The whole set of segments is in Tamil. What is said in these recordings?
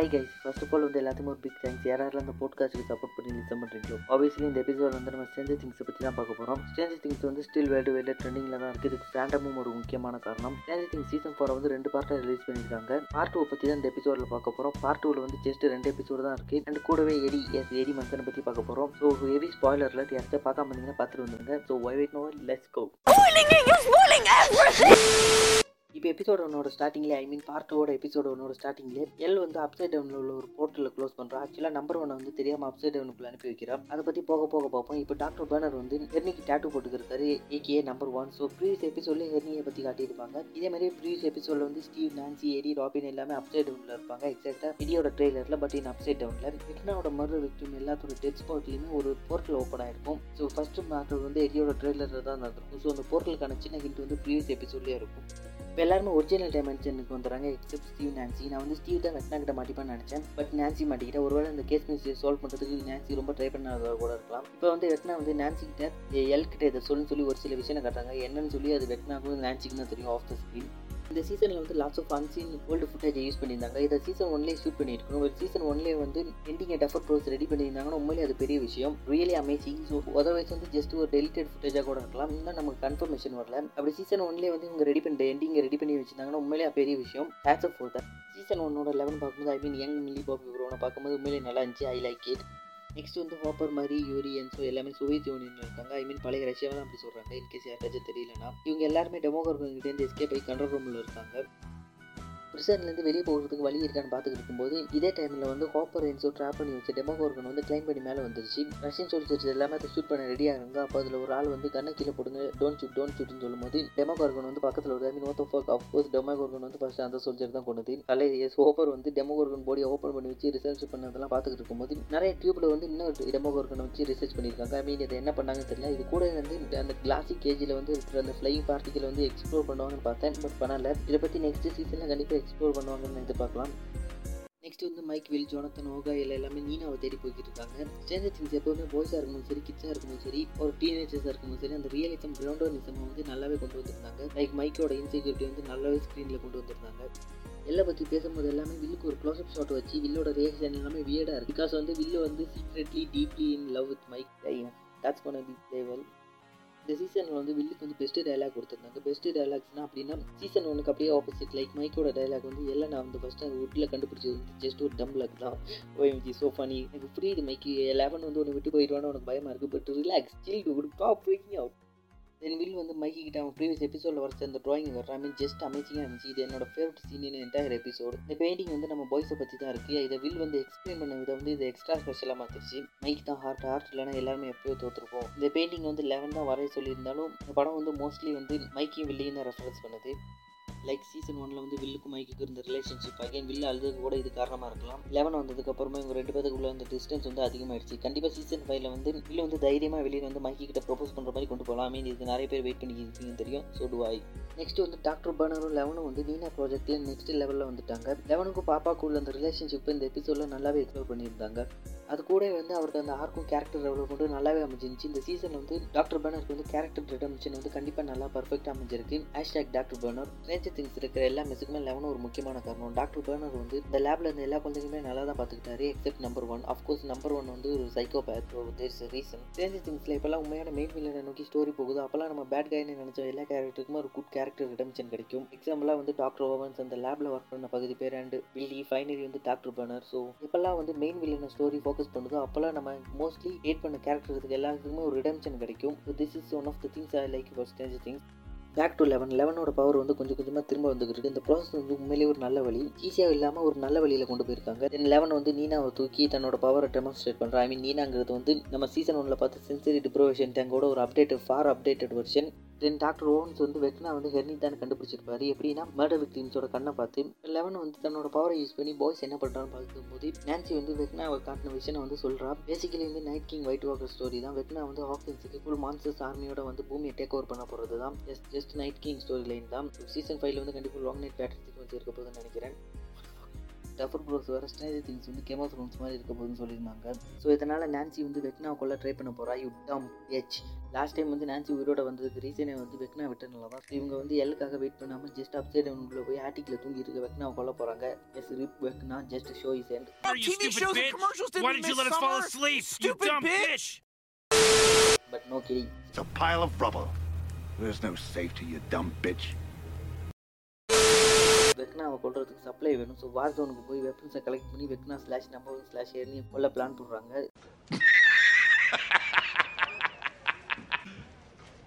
Hi guys first of all வந்து எல்லாத்துக்கும் ஒரு பிக் தேங்க்ஸ் யாரெல்லாம் அந்த போட்காஸ்ட்டுக்கு சப்போர்ட் பண்ணி லிசன் பண்ணுறீங்களோ ஆப்வியஸ்லி இந்த எபிசோட் வந்து நம்ம ஸ்டேஞ்சர் திங்ஸை பற்றி தான் பார்க்க போகிறோம் ஸ்டேஞ்சர் திங்ஸ் வந்து ஸ்டில் வேர்ல்டு வேர்ல்டு ட்ரெண்டிங்கில் தான் இருக்குது இதுக்கு ஃபேண்டமும் ஒரு முக்கியமான காரணம். ஸ்டேஞ்சர் திங்ஸ் சீசன் ஃபோரை வந்து ரெண்டு பார்ட்டாக ரிலீஸ் பண்ணியிருக்காங்க. பார்ட் டூ பற்றி தான் இந்த எபிசோடில் பார்க்க போகிறோம் பார்ட் டூவில் வந்து ஜஸ்ட் ரெண்டு எபிசோடு தான் இருக்குது அண்ட் கூடவே எடி எஸ் எடி மந்தனை பற்றி பார்க்க போகிறோம் ஸோ ஹெவி இல்லை யார்கிட்ட பார்க்காம இருந்தீங்கன்னா பார்த்துட்டு வந்துருங்க. So why wait no let's go இப்போ எபிசோட் ஒன்னோட ஸ்டார்டிங்லேயே ஐ மீன் பார்ட் டூவோட எபிசோட் ஒன்னோட ஸ்டார்டிங்லேயே எல் வந்து அப்சைட் டவுனில் உள்ள ஒரு போர்ட்டலில் க்ளோஸ் பண்ணுறோம் ஆக்சுவலாக நம்பர் ஒன்னை வந்து தெரியாமல் அப்சைட் டவுனுக்குள்ள அனுப்பி வைக்கிறோம் அதை பற்றி போக போக பார்ப்போம். இப்போ டாக்டர் பேனர் வந்து ஹெர்னிக்கு date போட்டுக்கிறாரு aka number one so previous எபிசோட்லேயே ஹெர்னியை பற்றி காட்டியிருப்பாங்க. இதே மாதிரி ப்ரீவியஸ் எபிசோடில் வந்து ஸ்டீவ் நான்சி எடி ராபின் எல்லாமே அப்சைட் டவுனில் இருப்பாங்க. எக்ஸாக்டாக இடியோட ட்ரெய்லரில் பட் இன் அப்சைட் டவுனில் விக்னாவோட மறு விக்டிம் எல்லாத்தோட டெத் ஸ்பாட்லையுமே ஒரு போர்ட்டல் ஓப்பன் ஆயிருக்கும். ஸோ ஃபர்ஸ்ட் மேட்டர் வந்து எடியோட ட்ரெய்லரில் தான் நடந்திருக்கும். ஸோ அந்த போர்ட்டலுக்கான சின்ன ஹிண்ட் வந்து ப்ரீவியஸ் எபிசோட்லேயே இருக்கும். இப்போ எல்லாருமே ஒரிஜினல் டைமென்ஷனுக்கு வந்துடுறாங்க. எக்ஸப்ட் ஸ்டீவ் நான்சி நான் வந்து ஸ்டீவ் தான் வெட்னா கிட்ட மாட்டிப்பான்னு நினச்சேன். பட் நான்சி மாட்டிக்கிட்ட ஒருவேளை இந்த கேஸ் மிஸ்டேக் சால்வ் பண்ணுறதுக்கு நான்சி ரொம்ப ட்ரை பண்ணாத கூட இருக்கலாம். இப்போ வந்து வெட்னா வந்து நான்சி கிட்ட எல் கிட்ட இதை சொல்லுன்னு சொல்லி ஒரு சில விஷயம் காட்டுறாங்க. என்னன்னு சொல்லி அது வெட்னாக்கும் நான்சிக்கு தான் தெரியும் ஆஃப் த ஸ்க்ரீன் இந்த சீசனில் வந்து lots of unseen old footage use பண்ணியிருந்தாங்க. இதை சீசன் ஒன்லேயே ஷூட் பண்ணியிருக்கணும் ஒரு சீசன் ஒன்லேயே வந்து எண்டிங் டஃபர் ப்ரோஸ் ரெடி பண்ணியிருந்தாங்கன்னா உண்மையிலே அது பெரிய விஷயம். ரியலி அமேசிங் ஸோ அதர்வைஸ் வந்து ஜஸ்ட் ஒரு டெலிட்டட் ஃபுட்டேஜாக கூட இருக்கலாம். இன்னும் நமக்கு கன்ஃபர்மேஷன் வரல. அப்படி சீசன் ஒன்லேயே வந்து இவங்க ரெடி பண்ணி எண்டிங் ரெடி பண்ணி வச்சிருந்தாங்கன்னா உண்மையிலே பெரிய விஷயம். ஹேட்ஸ் ஆஃப் ஃபோர் சீசன் ஒன்னோட லெவன் பார்க்கும்போது I mean young Millie Bobby ப்ரோனை பார்க்கும்போது உண்மையிலே நல்லா இருந்துச்சு. ஐ லைக் இட் நெக்ஸ்ட் வந்து ஹாப்பர் மாதிரி யூரி என்சோ எல்லாமே சோவியத் யூனியன் இருக்காங்க. ஐ மீன் பழைய ரஷ்யாவெல்லாம் அப்படி சொல்கிறாங்க இன்கேஸ் யார்ட்டாச்சும் தெரியலனா இவங்க எல்லாருமே டெமோகர்கிட்டேருந்து எஸ்கேப் ஆகி கண்ட்ரோல் ரூமில் இருக்காங்க. பிரிசன்லேருந்து வெளியே போகிறதுக்கு வழி இருக்கான்னு பார்த்துக்கிட்டு இருக்கும்போது இதே டைமில் வந்து ஹாப்பர் என்சோ ட்ராப் பண்ணி வச்ச டெமோகோர்கன் வந்து கிளைம் பண்ணி மேலே வந்துருச்சு. ரஷ்யன் சோல்ஜர்ஸ் எல்லாமே அதை ஷூட் பண்ண ரெடி ஆகுங்க அப்போ அதில் ஒரு ஆள் வந்து கண்ணை கீழே போடுங்க டோன் ஷூட் டோன் ஷூட்னு சொல்லும்போது டெமோகோர்கன் வந்து பக்கத்தில் ஒரு I mean oath of of course Demogorgon வந்து ஃபஸ்ட்டு அந்த சோல்ஜர் தான் கொண்டது அல்ல எஸ் ஹோப்பர் வந்து டெமோகோர்கன் போடியை ஓப்பன் பண்ணி வச்சு ரிசர்ச் பண்ணதெல்லாம் பார்த்துக்கிட்டு இருக்கும்போது நிறைய டியூப்ல வந்து இன்னொரு டெமோகோர்கனை வச்சு ரிசர்ச் பண்ணியிருக்காங்க. ஐ மீன் இதை என்ன பண்ணாங்கன்னு தெரியல. இது கூட வந்து அந்த கிளாசிக் கேஜில் வந்து இருக்கிற அந்த ஃப்ளைங் பார்ட்டிகளை வந்து எக்ஸ்ப்ளோர் பண்ணுவாங்கன்னு பார்த்தேன் பட் பண்ணல. இதை பற்றி நெக்ஸ்ட் சீசனில் கண்டிப்பாக எக்ஸ்ப்ளோர் பண்ணுவாங்கன்னு எதிர்பார்க்கலாம். நெக்ஸ்ட் வந்து மைக் வில் ஜோனத்தன் ஓகா இல்லை எல்லாமே நீனாவை தேடி போய்கிட்டு இருக்காங்க. ஸ்டேஞ்சர் திங்ஸ் எப்போவுமே பாய்ஸாக இருக்கணும் சரி கிட்ஸாக இருக்கணும் சரி ஒரு டீனேஜர்ஸாக இருக்கணும் சரி அந்த ரியலிசம் கிரவுண்டர்னிசம் வந்து நல்லாவே கொண்டு வந்திருந்தாங்க. லைக் மைக்கோட இன்செக்யூரிட்டி வந்து நல்லாவே ஸ்க்ரீனில் கொண்டு வந்திருந்தாங்க. எல்லை பற்றி பேசும்போது எல்லாமே வில்லுக்கு ஒரு க்ளோஸ்அப் ஷாட் வச்சு வில்லோட ரியாக்ஷன் எல்லாமே வியர்டாக இருக்குது பிகாஸ் வந்து வில்லு வந்து secretly deeply in love with Mike that's gonna be play இந்த சீசனில் வந்து வில்லுக்கு வந்து பெஸ்ட்டு டைலாக் கொடுத்துருந்தாங்க. பெஸ்ட்டு டைலாக்ஸ்னா அப்படின்னா சீசன் ஒனுக்கு அப்படியே ஆப்போசிட் லைக் மைக்கோட டைலாக் வந்து எல்லாம் நான் வந்து ஃபஸ்ட்டு அந்த உட்டில் கண்டுபிடிச்சது வந்து ஜஸ்ட் ஒரு டம் லக் தான். ஓஎம்ஜி சோ ஃபனி எனக்கு புரியுது மைக்கு லெவன் வந்து ஒன்று விட்டு போயிடுவான்னு உனக்கு பயமாக இருக்குது but relax chill to top out then Will வந்து மைக்கிட்ட அவன் ப்ரீவியஸ் எபிசோடில் வரைச்ச அந்த ட்ராயிங் வர ஐ மீன் ஜஸ்ட் அமேசிங்காக இருந்துச்சு. இது என்னோட favourite scene in entire episode இந்த பெயிண்டிங் வந்து நம்ம பாய்ஸை பற்றி தான் இருக்குது இதை வில் வந்து எக்ஸ்பிளைன் பண்ண விதம் வந்து இது எக்ஸ்ட்ரா ஸ்பெஷலாக மாற்றிருச்சு மைக் தான் ஹார்ட் ஹார்ட் இல்லைனா எல்லாருமே எப்பயோ தோற்றுருப்போம் இந்த பெயிண்டிங் வந்து லெவன் தான் வரைய சொல்லியிருந்தாலும் இந்த படம் வந்து மோஸ்ட்லி வந்து மைக்கையும் வில்லையும் தான் ரெஃபரன்ஸ் பண்ணுது. லைக் சீசன் ஒன்ல வந்து வில்லுக்கும் மைக்குக்கு இருந்த ரிலேஷன்ஷிப் அகைன் வில்லு அழுதுக்கு கூட இது காரணமாக இருக்கலாம். லெவன் வந்ததுக்கு அப்புறமா இவங்க ரெண்டு பேருக்குள்ள அந்த டிஸ்டன்ஸ் வந்து அதிகமாகிடுச்சு கண்டிப்பாக சீசன் ஃபைவ்ல வந்து வில்லு வந்து தைரியமாக வெளியே வந்து மைக்கி கிட்ட ப்ரொபோஸ் பண்ணுற மாதிரி கொண்டு போகலாம் மீன் இது நிறைய பேர் வெயிட் பண்ணி இருக்கீங்கன்னு தெரியும். ஸோ டுவாய் நெக்ஸ்ட் வந்து டாக்டர் பர்னரும் லெவனும் வந்து நீனா ப்ராஜெக்ட்ல நெக்ஸ்ட் லெவலில் வந்துட்டாங்க. லெவனுக்கும் பாப்பாக்குள்ள அந்த ரிலேஷன்ஷிப் இந்த எபிசோடில் நல்லாவே எக்ஸ்ப்ளோர் பண்ணியிருந்தாங்க. அது கூட வந்து அவருக்கு அந்த ஆர்க்கும் கேரக்டர் டெவலப்மெண்ட்டும் நல்லாவே அமைஞ்சிருந்துச்சு. இந்த சீசன் வந்து டாக்டர் பர்னருக்கு வந்து கேரக்டர் ரிடம்ஷன் வந்து கண்டிப்பாக நல்லா பர்ஃபெக்டாக அமைஞ்சிருக்கு. Hashtag doctor Brenner nature things இருக்கிற எல்லா மெஸ்ஸுக்குமே லெவனும் ஒரு முக்கியமான காரணம். டாக்டர் பர்னர் வந்து இந்த லேப்ல இருந்த எல்லா குழந்தைங்களுமே நல்லா தான் பார்த்துக்கிட்டாரு except number one of course number one வந்து ஒரு சைக்கோபேத் தேர்ஸ் ரீசன் ஸ்ட்ரேஞ்சர் திங்ஸில் இப்போல்லாம் உண்மையான மெயின் வில்லனை நோக்கி ஸ்டோரி போகுது. அப்போல்லாம் நம்ம பேட் கைன்னு நினச்ச எல்லா கேரக்டருக்குமே ஒரு குட் கேரக்டர் ரிடம்ஷன் கிடைக்கும். எக்ஸாம்பிளாக வந்து டாக்டர் ஓவன்ஸ் அந்த லேப்ல ஒர்க் பண்ண பகுதி பேர் அண்ட் பில்லி ஃபைனலி வந்து டாக்டர் பர்னர் ஸோ இப்போல்லாம் வந்து மெயின் வில்லனை ஸ்டோரி ஃபோக்கஸ் பண்ணுதோ. அப்போல்லாம் நம்ம மோஸ்ட்லி ஹேட் பண்ண கேரக்டருக்கு எல்லாத்துக்குமே ஒரு ரிடம்ஷன் கிடைக்கும். This is one of the things I like for Stranger Things back to Eleven லெவனோட power வந்து கொஞ்சம் கொஞ்சமாக திரும்ப வந்துக்கிட்டு இந்த ப்ராசஸ் வந்து உண்மையிலேயே ஒரு நல்ல வழி. ஈஸியாக இல்லாமல் ஒரு நல்ல வழியில் கொண்டு போயிருக்காங்க. தென் லெவன் வந்து நீனாவை தூக்கி தன்னோட பவரை டெமான்ஸ்ட்ரேட் பண்ணுறா ஐ மீன் நீனாங்கிறது வந்து நம்ம சீசன் ஒன்றில் பார்த்து சென்சரி டிப்ரோவேஷன் டேங்கோட ஒரு updated for updated version then doctor Owens வந்து வெக்னா வந்து ஹெர்னி தான் கண்டுபிடிச்சிருப்பாரு. எப்படின்னா மர்டர் விக்டிம்ஸோட கண்ணை பார்த்து லெவன் வந்து தன்னோட பவரை யூஸ் பண்ணி பாய்ஸ் என்ன பண்ணுறான்னு பார்க்கும்போது நான்சி வந்து வெக்னாவை காட்டின விஷயம் வந்து சொல்கிறா பேசிக்கலி வந்து Night King White Walker story தான். வெக்னா வந்து ஹாக்கின்ஸுக்கு ஃபுல் மான்சர்ஸ் ஆர்மியோட வந்து பூமியை டேக் ஓவர் பண்ண போகிறது தான் just just Night King storyline தான் சீசன் ஃபைவ்ல வந்து கண்டிப்பாக லாங் நைட் பேட்டர் சீக்வன்ஸ் இருக்க போகுதுன்னு நினைக்கிறேன். டஃபர் ப்ரோஸ் வேறு ஸ்ட்ரேஞ்சர் திங்ஸ் வந்து கேம் ஆஃப் த்ரோன்ஸ் மாதிரி இருக்க போகுதுன்னு சொல்லியிருந்தாங்க. ஸோ இதனால் நான்சி வந்து வெக்னா கொள்ள ட்ரை பண்ண போகிறா யூ டம் எச் லாஸ்ட் டைம் வந்து நான்சி உயிரோட வந்ததுக்கு ரீசனே வந்து வெக்னா விட்டனால தான் இவங்க வந்து எல்லுக்காக வெயிட் பண்ணாமல் ஜஸ்ட் அப்சைட் டவுனுக்குள்ள போய் ஆட்டிக்கில் தூங்கி இருக்க வெக்னாவை கொல்ல போகிறாங்க yes RIP Vecna just show is end! But no kidding It's a pile of rubble. There's no safety, you dumb bitch. வெக்னாவை கொல்றதுக்கு சப்ளை வேணும் ஸோ வார் ஜோனுக்கு போய் வெப்பன்ஸை கலெக்ட் பண்ணி வெக்னா ஸ்லாஷ் நம்பர் ஸ்லாஷ் ஏறி கொல்ல பிளான் போடுறாங்க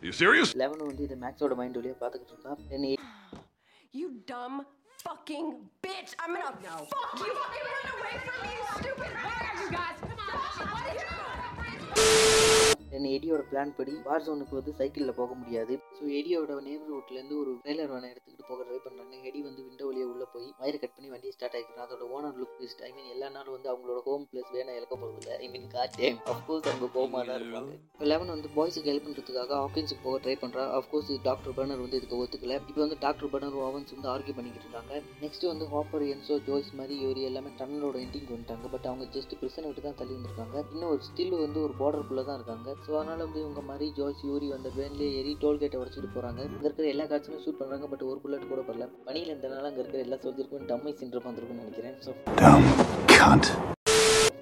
You serious? லெவன் வந்து இதை மேக்ஸோட மைண்ட் வழியாக பார்த்துக்கிட்டு இருக்கா தென் You dumb fucking bitch! I'm gonna fuck you! Fucking run away from me, you stupid bitch! you guys, come on! What are you Then எடியோட plan படி வார் ஜோனுக்கு வந்து சைக்கிளில் போக முடியாது. ஸோ எடியோட நேபர்ஹுட்லேருந்து ஒரு ட்ரெய்லர் வேணை எடுத்துக்கிட்டு போக ட்ரை பண்ணுறாங்க எடி வந்து விண்டோ வழியாக உள்ளே போய் வயர் கட் பண்ணி வண்டி ஸ்டார்ட் ஆகிக்கிறோம் அதோட owner look list I mean எல்லா நாளும் வந்து அவங்களோட ஹோம் பிளேஸ் வேணா இழக்க போகிறது ஐ மீன் காட்டே அஃப்கோர்ஸ் அவங்க கோமாக தான் இருப்பாங்க. இப்போ லெவன் வந்து பாய்ஸுக்கு ஹெல்ப் பண்ணுறதுக்காக ஆஃபீஸுக்கு போக ட்ரை பண்ணுறா அஃப்கோர்ஸ் டாக்டர் பர்னர் வந்து இதுக்கு ஒத்துக்கல. இப்போ வந்து டாக்டர் பர்னர் ஓவன்ஸ் வந்து ஆர்கியூ பண்ணிக்கிட்டு இருக்காங்க. நெக்ஸ்ட் வந்து ஹாப்பர் என்சோ ஜோய்ஸ் மாதிரி யோரி எல்லாமே டன்னலோட எண்டிங் வந்துட்டாங்க. பட் அவங்க ஜஸ்ட் பிரச்சனை விட்டு தான் தள்ளி வந்திருக்காங்க. இன்னும் ஒரு ஸ்டில் வந்து ஒரு பார்டருக்குள்ளே தான் இருக்காங்க. ஸோ அதனால வந்து இவங்க மாதிரி ஜோஸ் யூரி வந்த வேன்லேயே ஏறி டோல்கேட்டை உடச்சிட்டு போகிறாங்க இங்கே இருக்கிற எல்லா காட்சியும் ஷூட் பண்ணுறாங்க பட் ஒரு புல்லட் கூட பரல பணியில் இருந்தனால அங்கே இருக்கிற எல்லா சோல்ஜருக்கும் டம்மை சென்று வந்திருக்கும்னு நினைக்கிறேன். ஸோ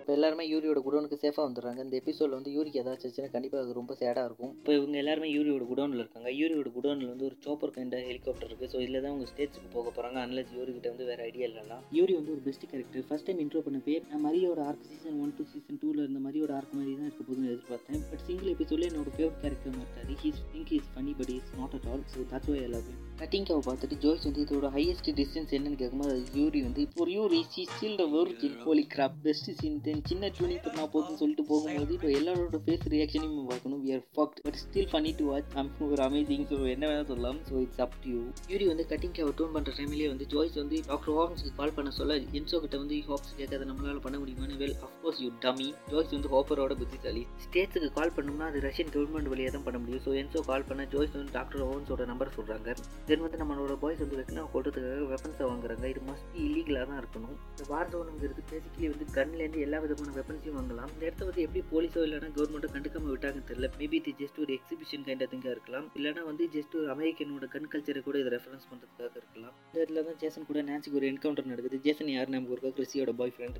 இப்போ எல்லாருமே யூரியோட குடோனுக்கு சேஃபாக வந்துடுறாங்க. இந்த எபிசோடில் வந்து யூரிக்கு ஏதாச்சும் கண்டிப்பாக ரொம்ப சேடாக இருக்கும். இப்போ இவங்க எல்லாருமே யூரியோட குடோனில் இருக்காங்க. யூரியோட குடோனில் வந்து ஒரு சோப்பர் கைண்ட ஹெலிகாப்டர் இருக்குது ஸோ இதில் தான் அவங்க ஸ்டேஜுக்கு போக போகிறாங்க அன்லஸ் யூரி கிட்ட வந்து வேறு ஐடியா இல்லைனா யூரி வந்து ஒரு best character first time intro பண்ணப்பே நான் மரியோட arc season one two season டூவில் இருந்த மரியோட ஆர்க் மாதிரி தான் இருக்க போகுதுன்னு எதிர்பார்த்தேன். பட் சிங்கிள் எபிசோட்ல என்னோட ஃபேவரட் கேரக்டர் மாட்டாரு he's think is funny but is not at all so that's why எல்லாமே கட்டிங்காவை பார்த்துட்டு ஜோய்ஸ் வந்து இதோட ஹையஸ்ட் டிஸ்டன்ஸ் என்னன்னு கேட்கும்போது யூரி வந்து ஒரு யூரி சி ஸ்டில் த ஒர்ஜின் ஹோலி கிராப் பெஸ்ட் சீன் சின்ன டியூனிங் பண்ணால் போதுன்னு சொல்லிட்டு போகும்போது இப்போ எல்லாரோட ஃபேஸ் ரியாக்ஷனையும் பார்க்கணும். We are fucked but still funny to watch I'm ஒரு அமேசிங் ஸோ என்ன வேணால் சொல்லலாம். So it's up to you Yuri வந்து கட்டிங் கட்டிங்காவை டூன் பண்ணுற டைம்லேயே வந்து ஜோய்ஸ் வந்து டாக்டர் ஹாப்ஸுக்கு கால் பண்ண சொல்ல. என்சோ கிட்ட வந்து ஹாப்ஸ் கேட்காத நம்மளால் பண்ண முடியுமான்னு well of course you dummy Joyce வந்து ஹாப்பரோட புத்திசாலி. ஸ்டேட்ஸுக்கு கால் பண்ணோம்னா அது ரஷ்யன் கவர்மெண்ட் வழியாக தான் பண்ண முடியும். ஸோ என்சோ கால் பண்ண ஜோய்ஸ் வந்து டாக்டர் ஹோன்ஸோட நம்பர் சொல்கிறாங்க தென் வந்து நம்மளோட பாய்ஸ் வந்து வெட்டினா கொள்றதுக்காக வெப்பன்ஸை வாங்குறாங்க. இது மஸ்ட் இல்லீகலாக தான் இருக்கணும். இந்த வார் ஜோனுங்கிறது பேசிக்கலி வந்து கன்லேருந்து எல்லா விதமான வெப்பன்ஸையும் வாங்கலாம். இந்த இடத்த வந்து எப்படி போலீஸோ இல்லைனா கவர்மெண்ட்டோ கண்டுக்காம விட்டாங்கன்னு தெரியல. மேபி இது ஜஸ்ட் ஒரு எக்ஸிபிஷன் கைண்ட் திங்காக இருக்கலாம். இல்லைனா வந்து ஜஸ்ட் ஒரு அமெரிக்கனோட கன் கல்ச்சரை கூட இதை ரெஃபரன்ஸ் பண்ணுறதுக்காக இருக்கலாம். இந்த இடத்துல தான் ஜேசன் கூட நான்சிக்கு ஒரு என்கவுண்டர் நடக்குது. ஜேசன் யார் நமக்கு ஒரு கிறிஸியோட பாய் ஃப்ரெண்ட்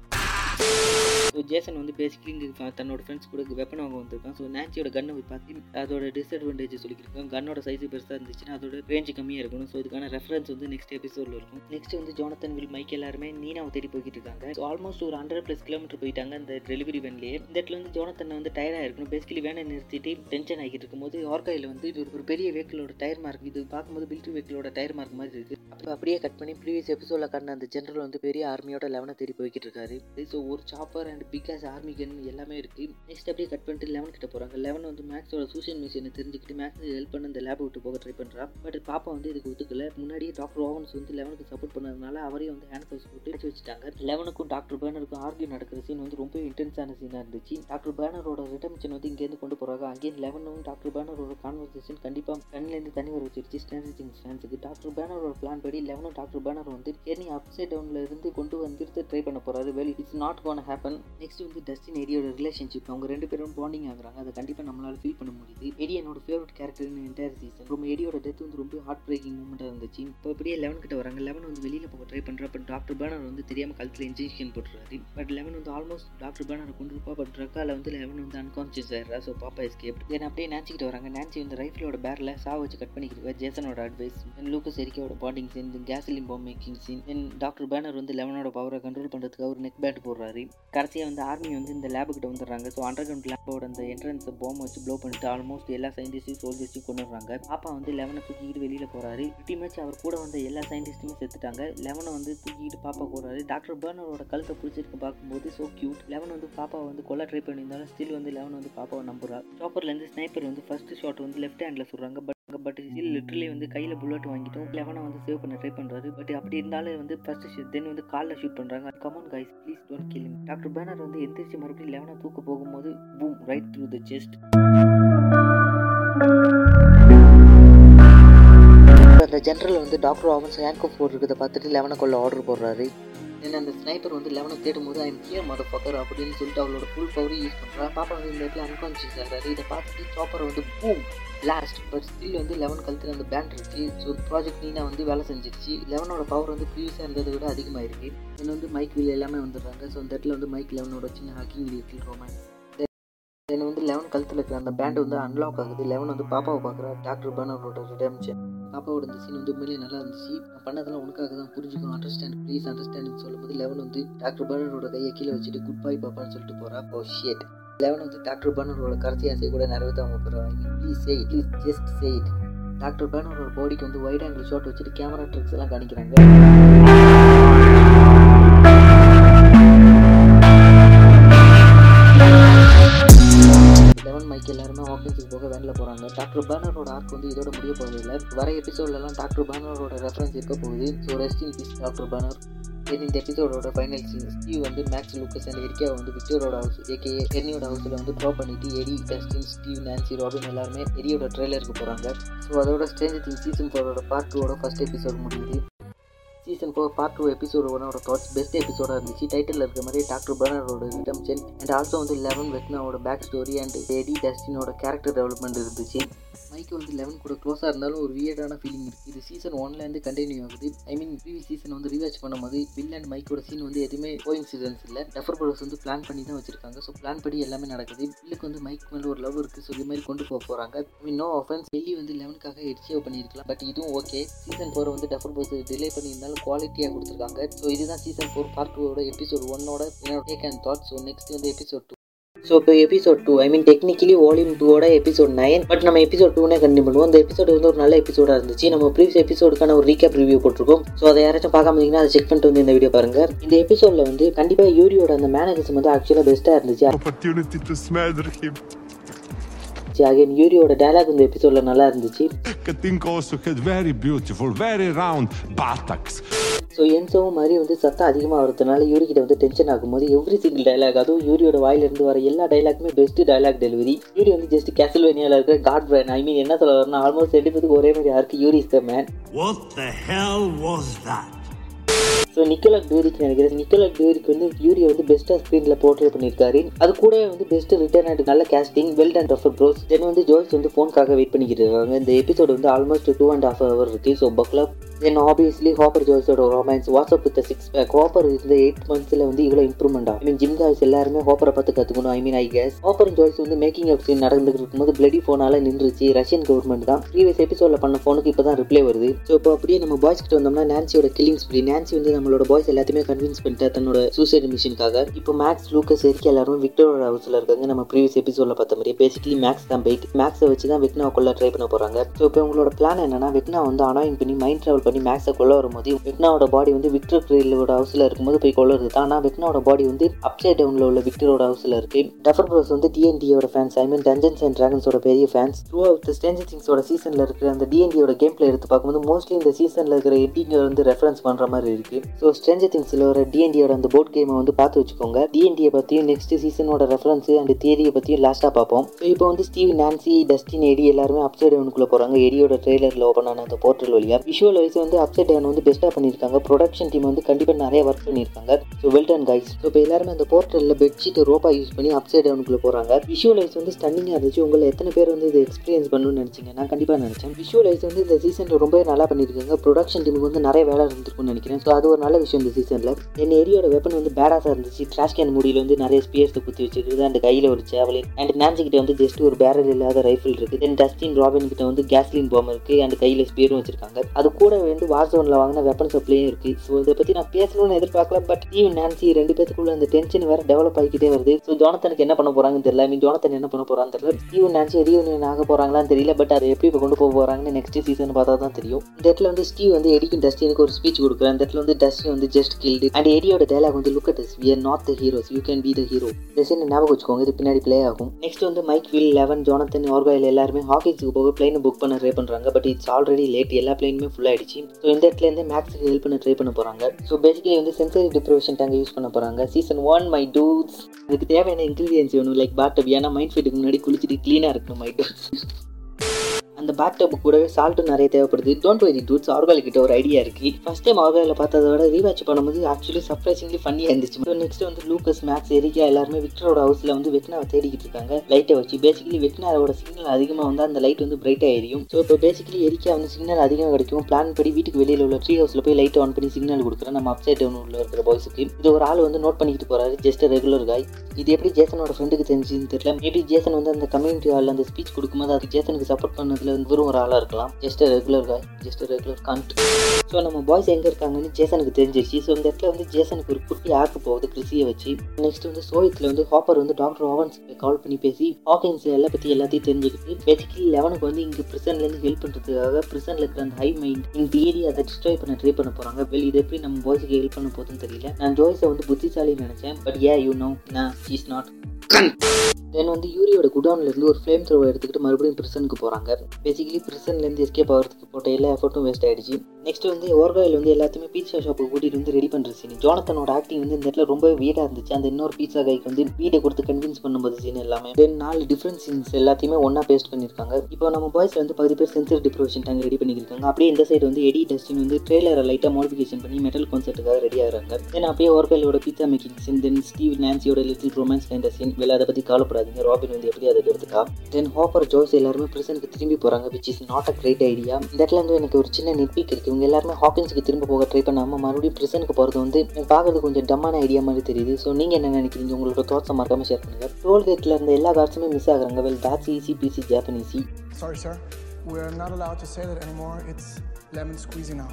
ஸோ ஜேசன் வந்து பேசிக்கலி இங்கே தன்னோட ஃப்ரெண்ட்ஸ் கூட வெப்பன் வாங்க வந்திருக்கான். ஸோ நேச்சியோட கன்னை போய் பார்த்து அதோட டிஸ்அட்வான்டேஜ் சொல்லியிருக்காங்க கன்னோட சைஸ் பெருசாக இருந்துச்சுன்னா அதோட ரேஞ்சு கம்மியாக இருக்கணும். ஸோ இதுக்கான ரெஃபரன்ஸ் வந்து நெக்ஸ்ட் எபிசோடில் இருக்கும். நெக்ஸ்ட் வந்து ஜோனத்தன் வில் மைக் எல்லாருமே நீனாவை தேடி போய்கிட்டு இருக்காங்க. ஸோ ஆல்மோஸ்ட் ஒரு ஹண்ட்ரட் ப்ளஸ் கிலோமீட்டர் போயிட்டாங்க அந்த டெலிவரி வேன்லேயே இந்த இடத்துல வந்து ஜோனத்தன் வந்து டயர்டாக இருக்கணும். பேசிக்கலி வேனை நிறுத்திட்டு டென்ஷன் ஆகிட்டு இருக்கும்போது ஆர்காயில் வந்து இது ஒரு பெரிய வெஹிக்கிளோட டயர் மார்க் இது பார்க்கும்போது பில்ட்ரி வெஹிக்கிளோட டயர் மார்க் மாதிரி இருக்கு. அப்போ அப்படியே கட் பண்ணி ப்ரீவியஸ் எபிசோடில் கண்ட அந்த ஜென்ரல் வந்து பெரிய ஆர்மியோட லெவனை தேடி போய்கிட்டு இருக்காரு. ஸோ ஒரு chopper and because army gun எல்லாமே இருக்குது நெக்ஸ்ட் அப்படியே கட் பண்ணிட்டு லெவன் கிட்ட போகிறாங்க லெவன் வந்து மேக்ஸோட சூசியல் மிஷினை தெரிஞ்சுக்கிட்டு மேக்ஸ் ஹெல்ப் பண்ண அந்த லேப் விட்டு போக ட்ரை பண்ணுறான் பட் பாப்பா வந்து இதுக்கு ஒத்துக்கல. முன்னாடியே டாக்டர் ஓவன்ஸ் வந்து லெவனுக்கு சப்போர்ட் பண்ணதுனால அவரையும் வந்து ஹேண்ட் கவுஸ் போட்டு வச்சுட்டாங்க. லெவனுக்கும் டாக்டர் பேனருக்கும் ஆர்கியூ நடக்கிற சீன் வந்து ரொம்ப இன்டென்ஸான சீனாக இருந்துச்சு. டாக்டர் பேனரோட ரிட்டர்மிஷன் வந்து இங்கேருந்து கொண்டு போகிறாங்க அங்கேயும் லெவனும் டாக்டர் பேனரோட கான்வர்சேஷன் கண்டிப்பாக கண்ணிலேருந்து தண்ணி வர வச்சிருச்சு. ஸ்டாண்டர்ட் திங்ஸ் ஃபேன்ஸுக்கு டாக்டர் பேனரோட பிளான் படி லெவனும் டாக்டர் பேனர் வந்து கேர்னி அப்சைட் டவுன்ல இருந்து கொண்டு வந்துட்டு ட்ரை பண்ண போகிறாரு well it's not gonna happen next வந்து டஸ்டின் எடியோட ரிலேஷன்ஷிப் அவங்க ரெண்டு பேரும் பாண்டிங் ஆகுறாங்க. அதை கண்டிப்பாக நம்மளால ஃபீல் பண்ண முடியுது. எடி என்னோட ஃபேவரட் கேரக்டர் என்டையர் சீசன் ரொம்ப எடியோட டெத் வந்து ரொம்ப ஹார்ட் பிரேக்கிங் மூமெண்ட்டாக இருந்துச்சு. இப்போ அப்படியே லெவன் கிட்ட வராங்க. லெவன் வந்து வெளியில் போக ட்ரை பண்ணுறா பட் டாக்டர் பேனர் வந்து தெரியாமல் கழுத்தில் இன்ஜெக்ஷன் போட்டுறாரு. பட் லெவன் வந்து ஆல்மோஸ்ட் டாக்டர் பேனரை கொண்டு இருப்பா பட் ட்ரக்கால வந்து லெவன் வந்து அன்கான்சியஸ் ஆயிடுறா. ஸோ பாப்பா எஸ்கேப் தென் அப்படியே நாச்சிக்கிட்டு வராங்க. நான்சி வந்து ரைஃபிளோட பேரில் சா வச்சு கட் பண்ணிக்கிட்டு ஜேசனோட advice then Lucas எரிக்கையோட bonding scene then bomb making scene then doctor Brenner வந்து லெவனோட பவரை கண்ட்ரோல் பண்ணுறதுக்கு அவர் நெக் பேண்ட் போடுறாரு. கடைசியாக வந்து ஆர்மி வந்து இந்த லேபுக்கிட்ட வந்துடுறாங்க. ஸோ அண்டர் கிரவுண்ட் லேபோட அந்த என்ட்ரன்ஸ் போம் வச்சு ப்ளோ பண்ணிட்டு ஆல்மோஸ்ட் எல்லா சயின்டிஸ்டையும் சோல்ஜர்ஸையும் கொண்டு பாப்பா வந்து லெவனை தூக்கிட்டு வெளியில் போகிறாரு பிடி மேட்ச் அவர் கூட வந்த எல்லா சயின்டிஸ்ட்டுமே செத்துட்டாங்க. லெவனை வந்து தூக்கிட்டு பாப்பா போகிறாரு டாக்டர் பேர்னரோட கழுத்தை பிடிச்சிருக்கு பார்க்கும்போது ஸோ கியூட் லெவன் வந்து பாப்பாவை வந்து கொல்ல ட்ரை பண்ணியிருந்தாலும் ஸ்டில் வந்து லெவன் வந்து பாப்பாவை நம்புறா. சாப்பர்லேருந்து ஸ்னைப்பர் வந்து ஃபர்ஸ்ட் ஷாட் வந்து லெஃப்ட் ஹேண்டில் சொல்கிறாங்க பட் பட் ஸ்டில் லிட்டரலி வந்து கையில் புல்லட் வாங்கிட்டோம். லெவனை வந்து சேவ் பண்ண ட்ரை பண்ணுறாரு பட் அப்படி இருந்தாலும் வந்து ஃபர்ஸ்ட் ஷூட் தென் வந்து காலில் ஷூட் பண்ணுறாங்க come on guys please don't kill doctor Brenner வந்து எந்திரிச்சு மறுபடியும் லெவனை தூக்க போகும்போது boom right through the chest அந்த ஜென்ரல் வந்து டாக்டர் ஆவன்ஸ் ஹேண்ட் கப் பார்த்துட்டு லெவனை கொள்ள ஆர்டர் போடுறாரு. ஏன்னா அந்த ஸ்னைப்பர் வந்து லெவனை தேடும் போது ஐம் கியர் மத பக்கர் அப்படின்னு சொல்லிட்டு அவளோட ஃபுல் பவரையும் யூஸ் பண்ணுறா பாப்பா வந்து இந்த இடத்துல அன்கான்சியஸ் ஆகிறாரு. இதை பார்த்துட்டு சாப்பர் வந்து பூம் லாஸ்ட் பட் ஸ்டில் வந்து லெவன் கழுத்தில் அந்த பேண்ட் இருக்கு. ஸோ ப்ராஜெக்ட் நீனா வந்து வேலை செஞ்சிருச்சு. லெவனோட பவர் வந்து ப்ரீவியஸாக இருந்ததை விட அதிகமாக இருக்கு தென் வந்து மைக் வீல் எல்லாமே வந்துடுறாங்க. ஸோ அந்த இடத்துல வந்து மைக் லெவனோட சின்ன ஹாக்கிங் இருக்கு ரோமன் தென் வந்து லெவன் கழுத்தில் இருக்கிற அந்த பேண்ட் வந்து அன்லாக் ஆகுது. லெவன் வந்து பாப்பாவை பார்க்குறா. டாக்டர் பேனரோட ரிடம்ஷன் பாப்பாவோட இந்த சீன் வந்து உண்மையிலே நல்லா இருந்துச்சு. நான் பண்ணதெல்லாம் உனக்காக தான். புரிஞ்சுக்கும் அண்டர்ஸ்டாண்ட் ப்ளீஸ் அண்டர்ஸ்டாண்ட் சொல்லும்போது லெவன் வந்து டாக்டர் பேனரோட கையை கீழே வச்சுட்டு குட் பை பாப்பான்னு சொல்லிட்டு போகிறா ஓ oh, ஷேட் லெவன் வந்து டாக்டர் பேனரோட கடைசி ஆசை கூட நிறைவேற்றாம போகிறாங்க please say please just say it doctor பேனரோட பாடிக்கு வந்து ஒயிட் ஆங்கிள் ஷாட் வச்சுட்டு கேமரா ட்ரிக்ஸ் எல்லாம் காணிக்கிறாங்க லெவன் எல்லாருமே ஆஃபீஸுக்கு போக வேனில் போகிறாங்க டாக்டர் பேனரோட ஆர்க் வந்து இதோட முடிய போகிறதில்ல வர எபிசோட்லலாம் டாக்டர் பேனரோட ரெஃபரன்ஸ் இருக்க போகுது. So rest in peace doctor Brenner then இந்த எபிசோடோட ஃபைனல் சீன் ஸ்டீவ் வந்து மேக்ஸ் லூக்கஸ் அண்ட் எரிக்கா வந்து விக்டரோட ஹவுஸ் ஏகே எர்னியோட ஹவுஸில் வந்து ட்ராப் பண்ணிட்டு எரி டஸ்டின் ஸ்டீவ் நான்சி ராபின் எல்லாருமே எரியோட ட்ரெய்லருக்கு போகிறாங்க ஸோ அதோட ஸ்டேஞ்ச் திங் சீசன் ஃபோரோட பார்ட் டூவோட ஃபர்ஸ்ட் எபிசோட் முடியுது. Season four part two episode ஒன்னோட தாட்ஸ் பெஸ்ட் எபிசோடாக இருந்துச்சு. டைட்டில் இருக்க மாதிரி டாக்டர் பர்னரோட ரிடம்ஷன் அண்ட் ஆல்சோ வந்து லெவன் வெட்னாவோட பேக் ஸ்டோரி அண்ட் எடி டஸ்டினோட கேரக்டர் டெவலப்மெண்ட் இருந்துச்சு. மைக்கு வந்து லெவன் கூட க்ளோஸாக இருந்தாலும் ஒரு வியர்டான ஃபீலிங் இருக்குது இது சீசன் ஒன்லேருந்து கண்டினியூ ஆகுது. ஐ மீன் ப்ரீவியஸ் சீசன் வந்து ரிவாச் பண்ணும்போது வில் அண்ட் மைக்கோட சீன் வந்து எதுவுமே கோயிங் சீசன்ஸ் இல்லை. டஃபர் ப்ரோஸ் வந்து பிளான் பண்ணி தான் வச்சிருக்காங்க. ஸோ பிளான் படி எல்லாமே நடக்குது. வில்லுக்கு வந்து மைக் மேலே ஒரு லவ் இருக்குது ஸோ இது மாதிரி கொண்டு போக போகிறாங்க ஐ மீன் நோ ஆஃபன்ஸ் டெல்லி வந்து லெவனுக்காக எட்சியோ பண்ணியிருக்கலாம். பட் இதுவும் ஓகே சீசன் ஃபோர் வந்து டஃபர் ப்ரோஸ் டிலே பண்ணியிருந்தாலும் குவாலிட்டியாக கொடுத்துருக்காங்க. ஸோ இதுதான் சீசன் ஃபோர் பார்ட் டூவோட எபிசோட் ஒன்னோட என்னோட take and thought so next வந்து எபிசோட் டூ ஸோ இப்போ episode two I mean technically volume டூவோட எபிசோட் நைன் பட் நம்ம எபிசோட் டூனே கண்டினியூ பண்ணுவோம் அந்த எபிசோடு வந்து ஒரு நல்ல எபிசோடாக இருந்துச்சு. நம்ம ப்ரீவியஸ் எபிசோடுக்கான ஒரு ரீகேப் ரிவ்யூ போட்டிருக்கோம். ஸோ அதை யாராச்சும் பார்க்காம இருந்தீங்கன்னா அதை செக் பண்ணிட்டு வந்து இந்த வீடியோ பாருங்க. இந்த எபிசோடில் வந்து கண்டிப்பாக யூரியோட அந்த மேனேஜர்ஸ் வந்து ஆக்சுவலாக பெஸ்ட்டாக இருந்துச்சு. Him. அகைன் யூரியோட டயலாக் இந்த எபிசோடில் நல்லா இருந்துச்சு. Very beautiful, very round buttocks. So என்சோவும் மாதிரி வந்து சத்தம் அதிகமாக வரதுனால யூரி கிட்ட வந்து டென்ஷன் ஆகும்போது எவ்ரி சிங்கிள் டைலாக் அதுவும் யூரியோட வாயிலிருந்து வர எல்லா டைலாக்குமே பெஸ்ட் டைலாக் டெலிவரி யூரி வந்து ஜஸ்ட் கேசல்வேனியாவில் இருக்கிற காட் பிரான் ஐ மீன் என்ன சொல்ல வரணும் ஆல்மோஸ்ட் ரெண்டு பேருக்கு ஒரே மாதிரி யாருக்கு Yuri is the man so Nicholas டூரிக் நினைக்கிறேன். நிக்கோலக் டூரிக் வந்து யூரியை வந்து பெஸ்ட்டாக ஸ்க்ரீனில் போர்ட்ரே பண்ணியிருக்காரு. அது கூட வந்து பெஸ்ட்டு ரிட்டர்ன் ஆகிட்டு நல்ல casting well and Duffer Bros then வந்து ஜோய்ஸ் வந்து ஃபோனுக்காக வெயிட் பண்ணிக்கிட்டு இருக்காங்க. இந்த எபிசோடு வந்து almost two and half hour இருக்குது so buckle up then obviously Hopper ஜோய்ஸோட romance what's up with six pack Hopper இந்த எயிட் மந்த்ஸில் வந்து இவ்வளோ இம்ப்ரூவ்மெண்ட் ஆகும் ஐ மீன் ஜிம் காய்ஸ் எல்லாருமே ஹாப்பரை பார்த்து கற்றுக்கணும் I mean I guess Hopper Joyce வந்து மேக்கிங் அப் சீன் நடந்துட்டு இருக்கும்போது பிளடி ஃபோனால நின்றுச்சு. ரஷ்யன் கவர்மெண்ட் தான். ப்ரீவியஸ் எபிசோடில் பண்ண ஃபோனுக்கு இப்போ தான் ரிப்ளை வருது. ஸோ இப்போ அப்படியே நம்ம பாய்ஸ் கிட்ட வந்தோம்னா நான்சியோட கில்லிங் ஸ்ப்ரீ நான்சி வந்து நம்ம நம்மளோட பாய்ஸ் எல்லாத்தையுமே கன்வின்ஸ் பண்ணிட்டு தன்னோட சூசைட் மிஷினுக்காக இப்போ மேக்ஸ் லூக்கஸ் எரிக்க எல்லாரும் விக்டரோட ஹவுஸில் இருக்காங்க. நம்ம ப்ரீவியஸ் எபிசோட்ல பார்த்த மாதிரி பேசிக்கலி மேக்ஸ் தான் போயிட்டு மேக்ஸை வச்சு தான் வெக்னா கொள்ள ட்ரை பண்ண போகிறாங்க ஸோ இப்போ உங்களோட பிளான் என்னன்னா வெக்னா வந்து அனாயின் பண்ணி மைண்ட் ட்ராவல் பண்ணி மேக்ஸை கொள்ள வரும்போது வெக்னாவோட பாடி வந்து விக்டர் ட்ரெயிலோட ஹவுஸில் இருக்கும்போது போய் கொள்ளுறது தான் ஆனால் வெக்னாவோட பாடி வந்து அப்சைட் டவுனில் உள்ள விக்டரோட ஹவுஸில் இருக்கு. டஃபர் ப்ரோஸ் வந்து டிஎன்டியோட fans I mean Dungeons and ட்ராகன்ஸோட பெரிய ஃபேன்ஸ் த்ரூ அவுட் ஸ்டேஞ்சர் திங்ஸோட சீசனில் இருக்கிற அந்த டிஎன்டியோட கேம் பிளே எடுத்து பார்க்கும்போது மோஸ்ட்லி இந்த சீசனில் இருக்கிற எட்டிங்கை வந்து ரெஃபரன்ஸ் பண்ணுற மாதிரி இருக்கு. ஸோ ஸ்ட்ரெஞ்சர் திங்ஸில் வர டிஎன்டியோட அந்த போர்ட் கேமை வந்து பார்த்து வச்சுக்கோங்க. டிஎன்டியை பற்றியும் நெக்ஸ்ட் சீசனோட ரெஃபரன்ஸ் அண்ட் தியரியை பற்றியும் லாஸ்ட்டாக பார்ப்போம். ஸோ இப்போ வந்து ஸ்டீவ் நான்சி டஸ்டின் எடி எல்லாருமே அப்சைட் டவுனுக்குள்ளே போகிறாங்க எடியோட ட்ரெய்லரில் ஓப்பன் ஆன அந்த போர்ட்டல் வழியாக விஷுவல் வைஸ் வந்து அப்சைட் டவுன் வந்து பெஸ்ட்டாக பண்ணியிருக்காங்க. ப்ரொடக்ஷன் டீம் வந்து கண்டிப்பாக நிறைய ஒர்க் பண்ணியிருக்காங்க. So well done guys so இப்போ எல்லாருமே அந்த போர்ட்டலில் பெட்ஷீட் ரோப்பா யூஸ் பண்ணி அப்சைட் டவுனுக்குள்ளே போகிறாங்க விஷுவல் வைஸ் வந்து ஸ்டன்னிங்காக இருந்துச்சு. உங்களை எத்தனை பேர் வந்து இது எக்ஸ்பீரியன்ஸ் பண்ணணும்னு நினச்சிங்க? நான் கண்டிப்பாக நினச்சேன். விஷுவல் வைஸ் வந்து இந்த சீசனில் ரொம்பவே நல்லா பண்ணியிருக்காங்க. ப்ரொடக்ஷன் டீமுக்கு வந்து நிறைய வேலை இருந்திருக்கும்னு நினைக்கிறேன். ஸோ அது ஒரு நல்ல விஷயம் இந்த சீசனில் என் ஏரியோட வெப்பன் வந்து பேராஸாக இருந்துச்சு. ட்ராஷ் கேன் முடியில் வந்து நிறைய ஸ்பியர்ஸை குத்தி வச்சிருக்குது அண்ட் கையில் ஒரு சேவலின் அண்ட் நான்சி கிட்ட வந்து ஜஸ்ட் ஒரு பேரல் இல்லாத ரைஃபிள் இருக்குது தென் டஸ்டின் ராபின் கிட்ட வந்து கேஸ்லின் பாம் இருக்குது அண்ட் கையில் ஸ்பியரும் வச்சிருக்காங்க. அது கூட வந்து வார் ஜோனில் வாங்கின வெப்பன் சப்ளையும் இருக்குது ஸோ இதை பற்றி நான் பேசணும்னு எதிர்பார்க்கல. பட் ஈவ் நான்சி ரெண்டு பேத்துக்குள்ள அந்த டென்ஷன் வேற டெவலப் ஆகிக்கிட்டே வருது. ஸோ ஜோனத்தனுக்கு என்ன பண்ண போகிறாங்கன்னு தெரியல. மீன் ஜோனத்தன் என்ன பண்ண போகிறான்னு தெரியல. ஸ்டீவ் நான்சி ரீயூனியன் ஆக போகிறாங்களான்னு தெரியல. பட் அதை எப்படி இப்போ கொண்டு போக போகிறாங்கன்னு நெக்ஸ்ட் சீசன் பார்த்தா தான் தெரியும். இந்த இடத்துல வந்து ஸ்டீவ் வந்து எடிக்கும் டஸ்டினுக்கு ஒரு ஸ்பீச் கொடுக்குறேன். அந்த இடத்துல வந்து டஸ்டின் வந்து ஜஸ்ட் கில்டு அண்ட் ஏரியோட டயலாக் வந்து look at is we are not the heroes you can be the hero இந்த சீன் ஞாபகம் வச்சுக்கோங்க இது பின்னாடி ப்ளே ஆகும். நெக்ஸ்ட் வந்து Mike Will Eleven Jonathan Argyle எல்லாருமே ஹாக்கிஸுக்கு போக பிளைனை புக் பண்ண ட்ரை பண்ணுறாங்க பட் இட்ஸ் ஆல்ரெடி லேட் எல்லா பிளைனுமே ஃபுல் ஆயிடுச்சு. ஸோ இந்த இடத்துல இருந்து மேக்ஸுக்கு ஹெல்ப் பண்ண ட்ரை பண்ண போகிறாங்க ஸோ பேசிக்கலி வந்து சென்சரி டிப்ரவேஷன் டேங்க யூஸ் பண்ண போகிறாங்க சீசன் ஒன் மை டூஸ் அதுக்கு தேவையான இன்க்ரீடியன்ஸ் வேணும். லைக் பாட்டப் ஏன்னா மைண்ட் ஃபிட்டுக்கு முன்னாடி குளிச்சுட்டு க்ளீனாக இருக்கணும் மை டூஸ் அந்த பேட் டப் கூடவே சால்ட்டும் நிறைய தேவைப்படுது. டோன்ட் வெரி டூட்ஸ் ஆர்கால் கிட்ட ஒரு ஐடியா இருக்கு. ஃபர்ஸ்ட் டைம் ஆர்காலில் பார்த்ததை விட ரீவாச் பண்ணும்போது ஆக்சுவலி சர்ப்ரைசிங்லி ஃபன்னியாக இருந்துச்சு. நெக்ஸ்ட் வந்து லூக்கஸ் மேக்ஸ் எரிக்கா எல்லாருமே விக்டரோட ஹவுஸில் வந்து வெக்னாவை தேடிக்கிட்டு இருக்காங்க. லைட்டை வச்சு. பேசிக்கலி வெக்னாவோட சிக்னல் அதிகமாக வந்து அந்த லைட் வந்து பிரைட்டாக எரியும். ஸோ இப்போ பேசிக்கலி எரிக்கா வந்து சிக்னல் அதிகமாக கிடைக்கும். பிளான் படி வீட்டுக்கு வெளியில் உள்ள ட்ரீ ஹவுஸில் போய் லைட் ஆன் பண்ணி சிக்னல் கொடுக்குறேன் நம்ம அப்சைட் டவுன் உள்ள இருக்கிற பாய்ஸுக்கு இது ஒரு ஆள் வந்து நோட் பண்ணிக்கிட்டு போறாரு. ஜஸ்ட் ரெகுலர் காய் இது எப்படி ஜேசனோட ஃப்ரெண்டுக்கு தெரிஞ்சுன்னு தெரியல. மேபி ஜேசன் வந்து அந்த கம்யூனிட்டி ஹாலில் அந்த ஸ்பீச் கொடுக்கும்போது அது ஜேசனுக்கு சப்போர்ட் பண்ணது பண்ணதுல வந்து வெறும் ஒரு ஆளாக இருக்கலாம். Just regular guy just regular can't so நம்ம பாய்ஸ் எங்கே இருக்காங்கன்னு ஜேசனுக்கு தெரிஞ்சிருச்சு. ஸோ இந்த இடத்துல வந்து ஜேசனுக்கு ஒரு குட்டி ஆக்கு போகுது கிறிஸியை வச்சு. நெக்ஸ்ட் வந்து சோயத்தில் வந்து ஹாப்பர் வந்து டாக்டர் ஓவன்ஸ்க்கு கால் பண்ணி பேசி ஹாக்கின்ஸ் எல்லாம் பற்றி எல்லாத்தையும் தெரிஞ்சுக்கிட்டு பேசிக்கலி லெவனுக்கு வந்து இங்கே ப்ரிசன்லேருந்து ஹெல்ப் பண்ணுறதுக்காக ப்ரிசனில் இருக்கிற அந்த ஹை மைண்ட் இந்த ஏரியா அதை டிஸ்ட்ராய் பண்ண ட்ரை பண்ண போகிறாங்க வெல் இது எப்படி நம்ம பாய்ஸுக்கு ஹெல்ப் பண்ண போகுதுன்னு தெரியல. நான் ஜோய்ஸை வந்து புத்திசாலின்னு நினச்சேன். பட் ஏ யூ நோ நான் இஸ் நாட் தென் வந்து யூரியோட குடவுன்ல இருந்து ஒரு ஃப்ளேம் த்ரோவை எடுத்துக்கிட்டு மறுபடியும் பிரிசனுக்கு போகிறாங்க பேசிக்கலி ப்ரிசன்லேருந்து எஸ்கேப் ஆகிறதுக்கு போட்ட எல்லா எஃபர்ட்டும் வேஸ்ட் ஆயிடுச்சு. நெக்ஸ்ட் வந்து ஓர்காயில் வந்து எல்லாத்தையுமே பீட்சா ஷாப்புக்கு கூட்டிகிட்டு வந்து ரெடி பண்ணுற சீன் ஜோனத்தனோட ஆக்டிங் வந்து இந்த இடத்துல ரொம்ப வீடாக இருந்துச்சு. அந்த இன்னொரு பீட்சா கைக்கு வந்து வீடை கொடுத்து கன்வின்ஸ் பண்ணும்போது சீன் எல்லாமே. தென் நாலு டிஃப்ரெண்ட் சீன்ஸ் எல்லாத்தையுமே ஒன்றா பேஸ்ட் பண்ணியிருக்காங்க இப்போ நம்ம பாய்ஸில் வந்து பகுதி பேர் சென்சர் டிப்ரோஷன் டேங்க் ரெடி பண்ணியிருக்காங்க அப்படியே இந்த சைடு வந்து எடி டஸ்டின் வந்து ட்ரெய்லரை லைட்டாக மாடிஃபிகேஷன் பண்ணி மெட்டல் கான்சர்ட்டுக்காக ரெடி ஆகிறாங்க. தென் அப்படியே ஓர்காயிலோட pizza making scene then Steve நான்சியோட little romance kind scene வெளில அதை பற்றி கவலைப்படாதீங்க. ராபின் வந்து எப்படி அதை எடுத்துக்கா? தென் ஹாப்பர் ஜோஸ் எல்லாருமே பிரசனுக்கு திரும்பி போகிறாங்க which is not a great idea இந்த இடத்துல வந்து எனக்கு ஒரு சின்ன நெட்பிக் இருக்குது இவங்க எல்லாருமே ஹாக்கின்ஸுக்கு திரும்ப போக ட்ரை பண்ணாமல் மறுபடியும் பிரசனுக்கு போகிறது வந்து பார்க்குறதுக்கு கொஞ்சம் டம்மான ஐடியா மாதிரி தெரியுது. ஸோ நீங்கள் என்ன நினைக்கிறீங்க? உங்களோட தோட்டம் மறக்காமல் ஷேர் பண்ணுங்கள் டோல்கேட்டில் இருந்த எல்லா கார்ட்ஸுமே மிஸ் ஆகுறாங்க. Well that's easy peasy Japanesey sir We are not allowed to say that anymore. It's lemon squeezy now.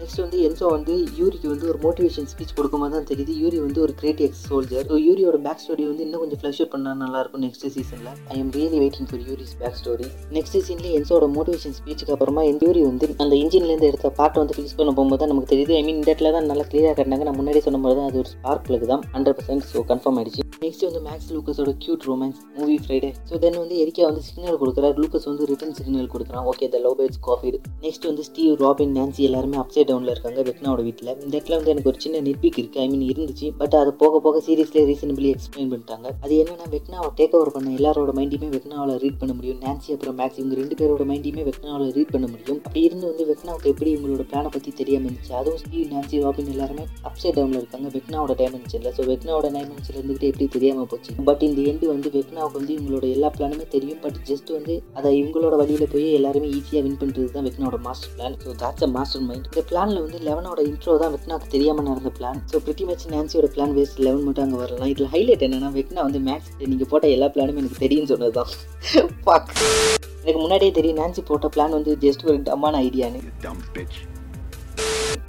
Next வந்து என்சோ வந்து யூரிக்கு வந்து ஒரு மோட்டிவேஷன் ஸ்பீச் கொடுக்கும்போது தான் தெரியுது. யூரி வந்து ஒரு கிரேட் எக்ஸ் சோல்ஜர் ஸோ யூரியோட பேக் ஸ்டோரி வந்து இன்னும் கொஞ்சம் ஃப்ளஷ் அவுட் பண்ணால் நல்லா இருக்கும் நெக்ஸ்ட் சீசனில் I am really waiting for Yuri's back story next சீசன்ல என்சோட மோட்டிவேஷன் ஸ்பீச்சுக்கு அப்புறமா என் யூரி வந்து அந்த இன்ஜின்லேருந்து எடுத்த பாட்டை வந்து ஃபிக்ஸ் பண்ண போகும்போது தான் நமக்கு தெரியுது. ஐ மீன் இந்த இடத்துல தான் நல்லா கிளியராக கட்டினாங்க. நான் முன்னாடி சொன்ன மாதிரி தான் அது ஒரு ஸ்பார்க் பிளக் தான். ஹண்ட்ரட் பர்சன்ட் ஸோ கன்ஃபார்ம் ஆயிடுச்சு. நெக்ஸ்ட் வந்து Max லூக்கஸோட cute romance movie Friday so then வந்து எரிக்கா வந்து சிக்னல் கொடுக்குறாரு. லூக்கஸ் வந்து ரிட்டன் சிக்னல் கொடுக்குறான். Okay the love birds coffee next வந்து ஸ்டீவ் ராபின் நான்சி எல்லாருமே அப்சைட் டவுனில் இருக்காங்க வெக்னாவோட வீட்டில் இந்த இடத்துல வந்து எனக்கு ஒரு சின்ன நெட்பிக் இருக்குது ஐ மீன் இருந்துச்சு. பட் அது போக போக சீரியஸ்லேயே ரீசனபிளி எக்ஸ்பிளைன் பண்ணிட்டாங்க. அது என்னன்னா வெக்னாவை டேக் ஓவர் பண்ண எல்லாரோட மைண்டையுமே வெக்னாவில் ரீட் பண்ண முடியும். நான்சி அப்புறம் மேக்ஸ் இவங்க ரெண்டு பேரோட மைண்டையுமே வெக்னாவில் ரீட் பண்ண முடியும். அப்படி இருந்து வந்து வெக்னாவுக்கு எப்படி இவங்களோட பிளானை பற்றி தெரியாமல் இருந்துச்சு? அதுவும் ஸ்டீவ் நான்சி ராபின் எல்லாருமே அப்சைட் டவுனில் இருக்காங்க. வெக்னாவோட டைமென்ஷனில் ஸோ வெக்னாவோட டைமென்ஷனில் இருந்துகிட்டு எப்படி தெரியாமல் போச்சு? பட் இந்த எண்டு வந்து வெக்னாவுக்கு வந்து இவங்களோட எல்லா பிளானுமே தெரியும். பட் ஜஸ்ட் வந்து அதை இவங்களோட வழியில் போய் எல்லாருமே ஈஸியாக வின் பண்ணுறது தான் வெக்னாவோட master plan so that's a master mind இந்த பிளானில் வந்து லெவனோட இன்ட்ரோ தான் வெக்னாக்கு தெரியாமல் நடந்த பிளான் ஸோ பிரிட்டி மச் நான்சியோட பிளான் வேஸ்ட் லெவன் மட்டும் அங்கே வரலாம் இதில் ஹைலைட் என்னன்னா வெக்னா வந்து மேக்ஸ் நீங்கள் போட்ட எல்லா பிளானும் எனக்கு தெரியும்னு சொன்னது தான் எனக்கு முன்னாடியே தெரியும் நான்சி போட்ட பிளான் வந்து ஜஸ்ட் ஒரு டம்மான ஐடியான்னு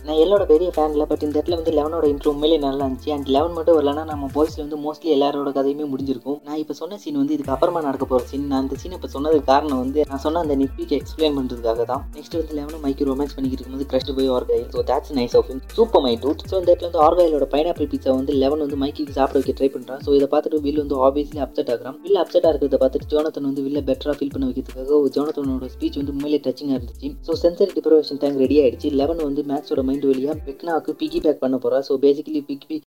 நான் எல்லோட பெரிய ஃபேனில் பட் இந்த இடத்துல வந்து லெவனோட இன்ட்ரோ உண்மையிலே நல்லா இருந்துச்சு. அண்ட் லெவன் மட்டும் வரலன்னா நம்ம பாய்ஸில் வந்து மோஸ்ட்லி எல்லாரோட கதையுமே முடிஞ்சிருக்கும். நான் இப்போ சொன்ன சீன் வந்து இதுக்கு அப்புறமா நடக்க போகிற சீன் நான் அந்த சீன் இப்போ சொன்னதுக்கு காரணம் வந்து நான் சொன்ன அந்த நிப்பிக்கு எக்ஸ்பிளைன் பண்ணுறதுக்காக தான். நெக்ஸ்ட் வந்து லெவனும் மைக்கு ரொமான்ஸ் பண்ணிக்கிட்டு இருக்கும்போது கிரஷ்டு போய் Argyle so that's nice of super my dude so இந்த இடத்துல வந்து ஆர்காயிலோட பைனாப்பிள் பீஸா வந்து லெவன் வந்து மைக்கு சாப்பிட வைக்க ட்ரை பண்ணுறான் ஸோ இதை பார்த்துட்டு வில் வந்து ஆப்வியஸ்லி அப்செட் ஆகிறான். வில் அப்செட்டாக இருக்கிறத பார்த்துட்டு ஜோனத்தன் வந்து வில்ல பெட்டராக ஃபீல் பண்ண வைக்கிறதுக்காக ஜோனத்தனோட ஸ்பீச் வந்து உண்மையிலே டச்சிங்காக இருந்துச்சு. So sensory deprivation tank ready ஆயிடுச்சு. லெவன் வந்து மேக்ஸோட மைண்ட் வழியாக பெக்னாவுக்கு பிகி பேக் பண்ண போகிறா so basically big big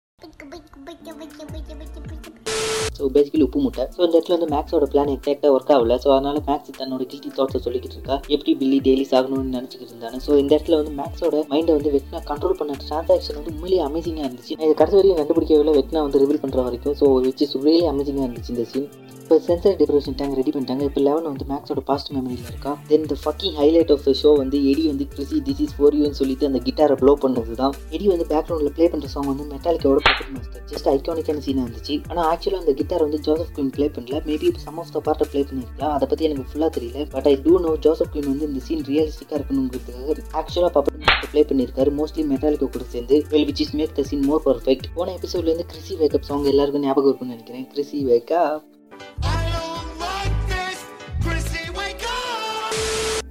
so basically உப்பு முட்டை. ஸோ இந்த இடத்துல வந்து மேக்ஸோட பிளான் எக்ஸாக்டாக ஒர்க் ஆகல. ஸோ அதனால மேக்ஸ் தன்னோட கில்ட்டி தாட்ஸை சொல்லிக்கிட்டு இருக்கா. எப்படி பில்லி டெய்லி சாகணும்னு நினச்சிக்கிட்டு இருந்தானு. ஸோ இந்த இடத்துல வந்து மேக்ஸோட மைண்டை வந்து வெட்னா கண்ட்ரோல் பண்ண ட்ரான்சாக்ஷன் வந்து உண்மையிலேயே அமேசிங்காக இருந்துச்சு. நான் இது கடைசி வரைக்கும் கண்டுபிடிக்கவே வெட்னா வந்து ரிவீல் பண்ணுற வரைக்கும். ஸோ விச் இஸ் ரியலி அமேசிங்காக இருந்துச்சு இந்த சீன் இப்போ சென்சர் டிப்ரெஷன் டேங்க் ரெடி பண்ணிட்டாங்க. இப்போ லெவன் வந்து மேக்ஸோட பாஸ்ட் மெமரியில் இருக்கா. Then the fucking highlight of the show வந்து எடி வந்து கிறிசி திஸ் இஸ் ஃபோர் யூன்னு சொல்லிட்டு அந்த கிட்டாரை ப்ளோ பண்ணது தான் எடி வந்து பேக்ரவுண்டில் ப்ளே பண்ணுற சாங் வந்து மெட்டாலிக்கோட பாக்கெட் மாஸ்டர் ஜஸ்ட் ஐக்கானிக்கான சீனாக இருந்துச்சு. ஆனால் ஆக்சுவலாக அந்த கிட்டார் வந்து ஜோசப் குயின் ப்ளே பண்ணல. மேபி சம் ஆஃப் த பார்ட்டை ப்ளே பண்ணியிருக்கலாம் அதை பற்றி எனக்கு ஃபுல்லாக தெரியல. But I do know Joseph Quinn வந்து இந்த சீன் ரியலிஸ்டிக்காக இருக்கணுங்கிறதுக்காக ஆக்சுவலாக பாப்பட் மாஸ்டர் ப்ளே பண்ணியிருக்காரு மோஸ்ட்லி மெட்டாலிக்கு கூட சேர்ந்து. Well which is make the scene more perfect போன எபிசோட்லேருந்து கிறிசி வேக்கப் சாங் எல்லாருக்கும் ஞாபகம் இருக்கும்னு நினைக்கிறேன். Chrissy wake up